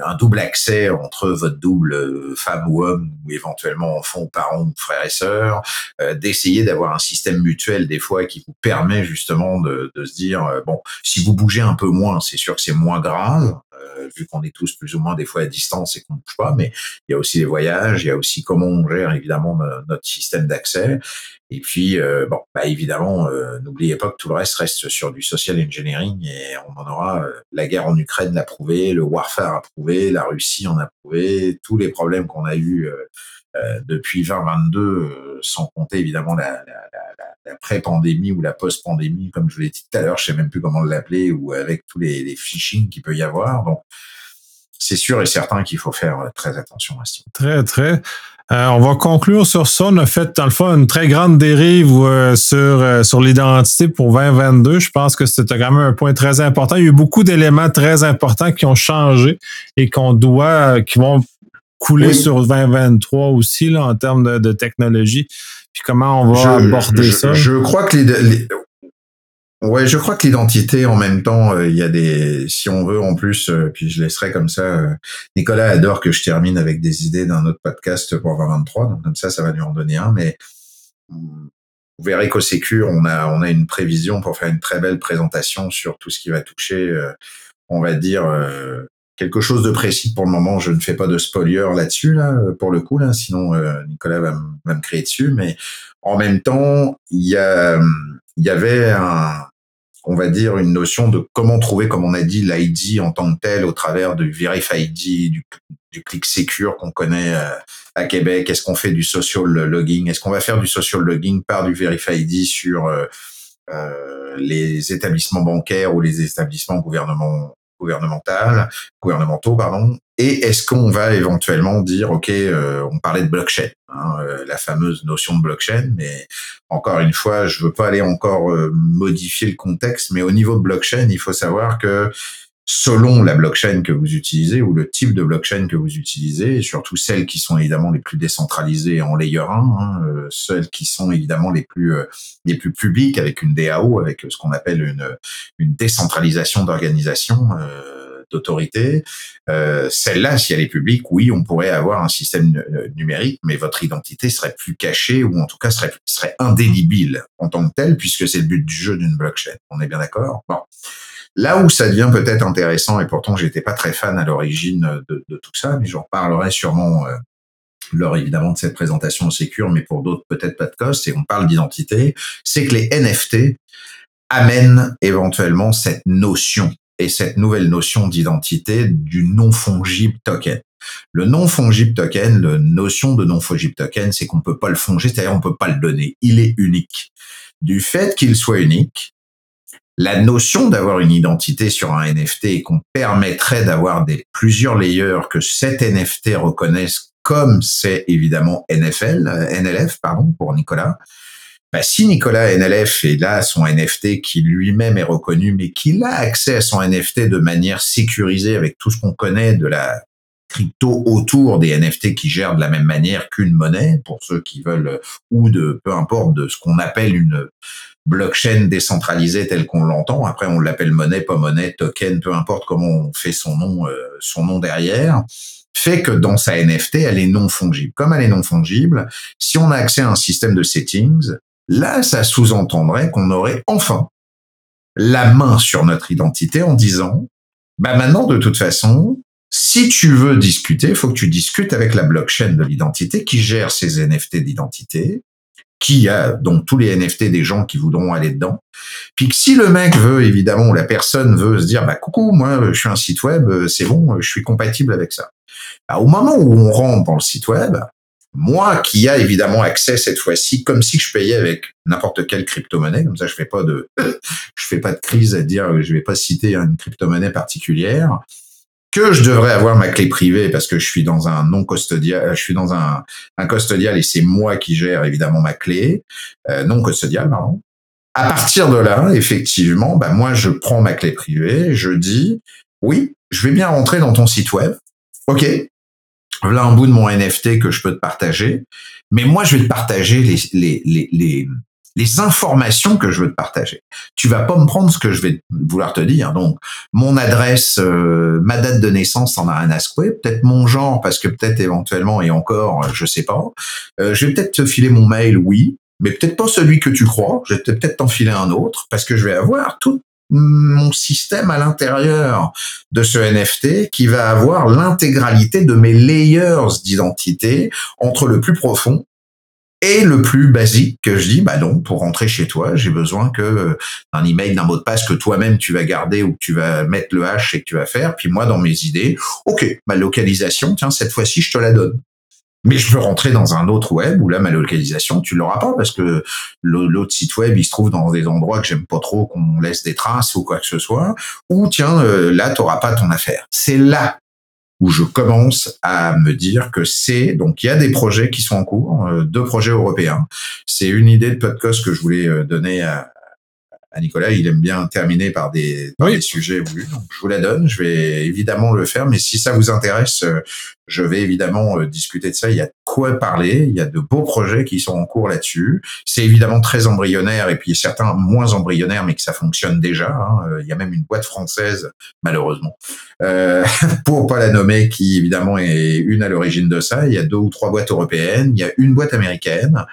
un double accès entre votre double euh, femme ou homme, ou éventuellement enfant, parents, ou frères et sœurs, euh, d'essayer d'avoir un système mutuel des fois qui vous permet justement de, de se dire bon, si vous bougez un peu moins, c'est sûr que c'est moins grave, vu qu'on est tous plus ou moins des fois à distance et qu'on ne bouge pas, mais il y a aussi les voyages, il y a aussi comment on gère évidemment notre système d'accès. Et puis, euh, bon, bah évidemment, euh, n'oubliez pas que tout le reste reste sur du social engineering et on en aura. Euh, la guerre en Ukraine l'a prouvé, le warfare a prouvé, la Russie en a prouvé, tous les problèmes qu'on a eus depuis 2022, sans compter évidemment la, la, la, la pré-pandémie ou la post-pandémie, comme je vous l'ai dit tout à l'heure, je sais même plus comment l'appeler, ou avec tous les, les phishing qu'il peut y avoir. Donc, c'est sûr et certain qu'il faut faire très attention à ça. Très, très. Euh, on va conclure sur ça. On a fait, dans le fond, une très grande dérive euh, sur, euh, sur l'identité pour 2022. Je pense que c'était quand même un point très important. Il y a eu beaucoup d'éléments très importants qui ont changé et qu'on doit, qui vont couler sur 2023 aussi, là, en termes de, technologie. Puis comment on va aborder ça? Je crois que les, Ouais, je crois que l'identité, en même temps, euh, il y a des, si on veut, en plus, euh, puis je laisserai comme ça. Euh, Nicolas adore que je termine avec des idées d'un autre podcast pour 2023, donc comme ça, ça va lui en donner un. Mais vous verrez qu'au Sécu, on a, on a une prévision pour faire une très belle présentation sur tout ce qui va toucher, on va dire, quelque chose de précis. Pour le moment, je ne fais pas de spoiler là-dessus, là, pour le coup, sinon Nicolas va, va me créer dessus. Mais en même temps, il y a il y avait un, on va dire, une notion de comment trouver, comme on a dit, l'ID en tant que tel au travers du Verify ID, du, du clic secure qu'on connaît euh, à Québec. Est-ce qu'on fait du social logging? Est-ce qu'on va faire du social logging par du Verify ID sur euh, euh, les établissements bancaires ou les établissements gouvernementaux gouvernementaux, pardon? Et est-ce qu'on va éventuellement dire, ok, euh, on parlait de blockchain, hein, euh, la fameuse notion de blockchain, mais encore une fois, je veux pas aller encore euh, modifier le contexte, mais au niveau de blockchain, il faut savoir que selon la blockchain que vous utilisez ou le type de blockchain que vous utilisez, surtout celles qui sont évidemment les plus décentralisées en layer 1, hein, euh, celles qui sont évidemment les plus euh, les plus publiques avec une DAO, avec ce qu'on appelle une une décentralisation d'organisation. Euh, d'autorité. Euh, Celle-là, si elle est publique, oui, on pourrait avoir un système numérique, mais votre identité serait plus cachée ou en tout cas serait, serait indélébile en tant que telle, puisque c'est le but du jeu d'une blockchain. On est bien d'accord? Bon. Là où ça devient peut-être intéressant, et pourtant j'étais pas très fan à l'origine de, tout ça, mais j'en parlerai sûrement euh, lors évidemment de cette présentation sécure, mais pour d'autres peut-être pas de cost, et on parle d'identité, c'est que les NFT amènent éventuellement cette notion et cette nouvelle notion d'identité du non fongible token. Le non fongible token, la notion de non fongible token, c'est qu'on peut pas le fonger, c'est-à-dire on peut pas le donner. Il est unique. Du fait qu'il soit unique, la notion d'avoir une identité sur un NFT et qu'on permettrait d'avoir des plusieurs layers que cet NFT reconnaisse comme c'est évidemment NFL, euh, NLF, pardon, pour Nicolas. Bah, si Nicolas NLF est là son NFT qui lui-même est reconnu, mais qu'il a accès à son NFT de manière sécurisée avec tout ce qu'on connaît de la crypto autour des NFT qui gèrent de la même manière qu'une monnaie, pour ceux qui veulent, ou de peu importe de ce qu'on appelle une blockchain décentralisée telle qu'on l'entend. Après, on l'appelle monnaie, pas monnaie, token, peu importe comment on fait son nom, euh, son nom derrière fait que dans sa NFT, elle est non fongible. Comme elle est non fongible, si on a accès à un système de settings, là, ça sous-entendrait qu'on aurait enfin la main sur notre identité en disant, bah maintenant, de toute façon, si tu veux discuter, il faut que tu discutes avec la blockchain de l'identité qui gère ces NFT d'identité qui a donc tous les NFT des gens qui voudront aller dedans. Puis que si le mec veut, évidemment, ou la personne veut se dire, bah coucou, moi je suis un site web, c'est bon, je suis compatible avec ça. Bah, au moment où on rentre dans le site web, moi qui a évidemment accès cette fois-ci, comme si je payais avec n'importe quelle crypto-monnaie, comme ça je fais pas de, <laughs> je fais pas de crise à dire je vais pas citer une crypto-monnaie particulière, que je devrais avoir ma clé privée parce que je suis dans un non custodial, je suis dans un, un custodial et c'est moi qui gère évidemment ma clé, euh, non custodial, pardon. À partir de là, effectivement, bah moi je prends ma clé privée, je dis oui, je vais bien rentrer dans ton site web. Ok, voilà un bout de mon NFT que je peux te partager, mais moi je vais te partager les, les, les, les les informations que je veux te partager. Tu vas pas me prendre ce que je vais vouloir te dire. Donc, mon adresse, euh, ma date de naissance, en a un à Peut-être mon genre, parce que peut-être éventuellement, et encore, je sais pas. Euh, je vais peut-être te filer mon mail, oui, mais peut-être pas celui que tu crois. Je vais peut-être t'en filer un autre, parce que je vais avoir tout mon système à l'intérieur de ce NFT qui va avoir l'intégralité de mes layers d'identité entre le plus profond et le plus basique que je dis, bah non, pour rentrer chez toi, j'ai besoin que euh, un email, d'un mot de passe que toi-même tu vas garder ou que tu vas mettre le hash et que tu vas faire. Puis moi, dans mes idées, ok, ma localisation, tiens, cette fois-ci, je te la donne. Mais je peux rentrer dans un autre web où là, ma localisation, tu l'auras pas parce que l'autre site web, il se trouve dans des endroits que j'aime pas trop qu'on laisse des traces ou quoi que ce soit. Ou tiens, euh, là, tu n'auras pas ton affaire. C'est là où je commence à me dire que c'est donc il y a des projets qui sont en cours, euh, deux projets européens. C'est une idée de podcast que je voulais euh, donner à, Nicolas. Il aime bien terminer par des, des sujets voulus. Donc, je vous la donne. Je vais évidemment le faire. Mais si ça vous intéresse, euh, je vais évidemment euh, discuter de ça. Il y a de quoi parler. Il y a de beaux projets qui sont en cours là-dessus. C'est évidemment très embryonnaire et puis certains moins embryonnaires, mais que ça fonctionne déjà. Hein. Euh, il y a même une boîte française, malheureusement, euh, <laughs> pour pas la nommer, qui évidemment est une à l'origine de ça. Il y a deux ou trois boîtes européennes. Il y a une boîte américaine.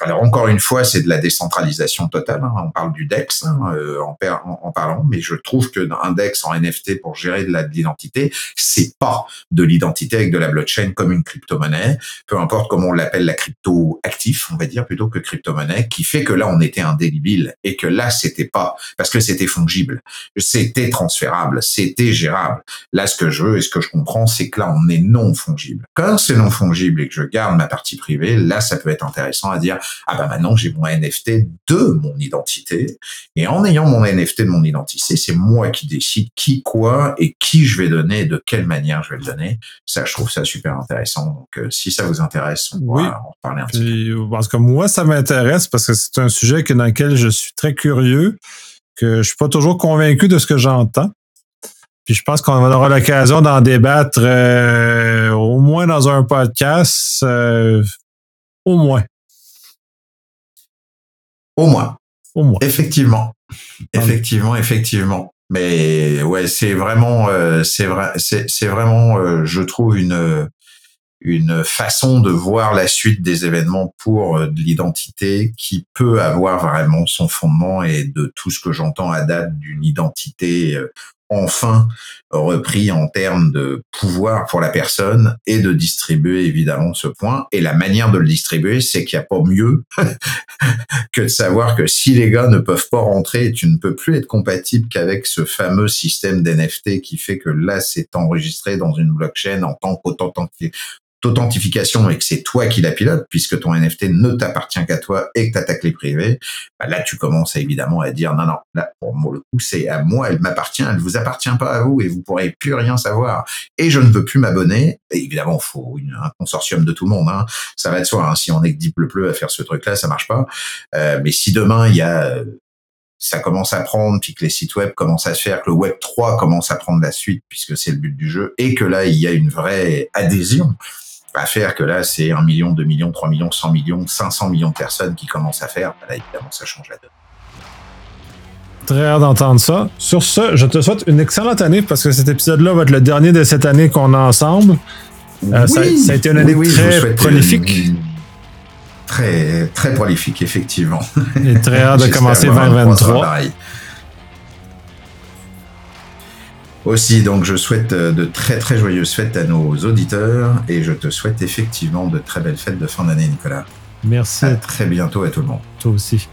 Alors encore une fois, c'est de la décentralisation totale. Hein. On parle du DEX hein, euh, en, en, parlant, mais je trouve que un DEX en NFT pour gérer de l'identité, c'est pas de l'identité avec de la blockchain comme une crypto-monnaie, peu importe comment on l'appelle la crypto actif, on va dire plutôt que crypto-monnaie, qui fait que là on était indélébile et que là c'était pas parce que c'était fongible, c'était transférable, c'était gérable. Là, ce que je veux et ce que je comprends, c'est que là on est non fongible. Quand c'est non fongible et que je garde ma partie privée, là ça peut être intéressant à dire ah ben maintenant j'ai mon NFT de mon identité et en ayant mon NFT de mon identité, c'est moi qui décide qui quoi et qui je vais donner, de quelle manière je vais le donner. Ça, je trouve ça super intéressant. Donc euh, si ça vous intéresse, on va en parler un petit peu. Parce que moi, ça m'intéresse parce que c'est un sujet dans lequel je suis très curieux, que je suis pas toujours convaincu de ce que j'entends. Puis je pense qu'on aura l'occasion d'en débattre euh, au moins dans un podcast. Euh, au moins. Au moins. Au moins. Effectivement. Effectivement, effectivement. Mais ouais, c'est vraiment, euh, c'est vrai, c'est vraiment, euh, je trouve une une façon de voir la suite des événements pour euh, l'identité qui peut avoir vraiment son fondement et de tout ce que j'entends à date d'une identité enfin repris en termes de pouvoir pour la personne et de distribuer évidemment ce point. Et la manière de le distribuer, c'est qu'il n'y a pas mieux <laughs> que de savoir que si les gars ne peuvent pas rentrer, tu ne peux plus être compatible qu'avec ce fameux système d'NFT qui fait que là, c'est enregistré dans une blockchain en tant qu'authentifié authentification et que c'est toi qui la pilote, puisque ton NFT ne t'appartient qu'à toi et que tu as ta clé privée, bah là tu commences évidemment à dire non, non, là pour le coup c'est à moi, elle m'appartient, elle vous appartient pas à vous et vous pourrez plus rien savoir. Et je ne veux plus m'abonner. évidemment, il faut un consortium de tout le monde. Hein. Ça va de soi. Hein. Si on est que Deep Bleu à faire ce truc-là, ça marche pas. Euh, mais si demain il y a ça commence à prendre, puis que les sites web commencent à se faire, que le Web 3 commence à prendre la suite, puisque c'est le but du jeu, et que là, il y a une vraie adhésion à faire que là, c'est 1 million, 2 millions, 3 millions, 100 millions, 500 millions de personnes qui commencent à faire. Là, évidemment, ça change la donne. Très hâte d'entendre ça. Sur ce, je te souhaite une excellente année parce que cet épisode-là va être le dernier de cette année qu'on a ensemble. Euh, ça, a été une année très prolifique. Très, très prolifique, effectivement. Et très hâte de <laughs> commencer 2023. Aussi, donc je souhaite euh, de très très joyeuses fêtes à nos auditeurs et je te souhaite effectivement de très belles fêtes de fin d'année, Nicolas. Merci. À très bientôt à tout le monde. Toi aussi.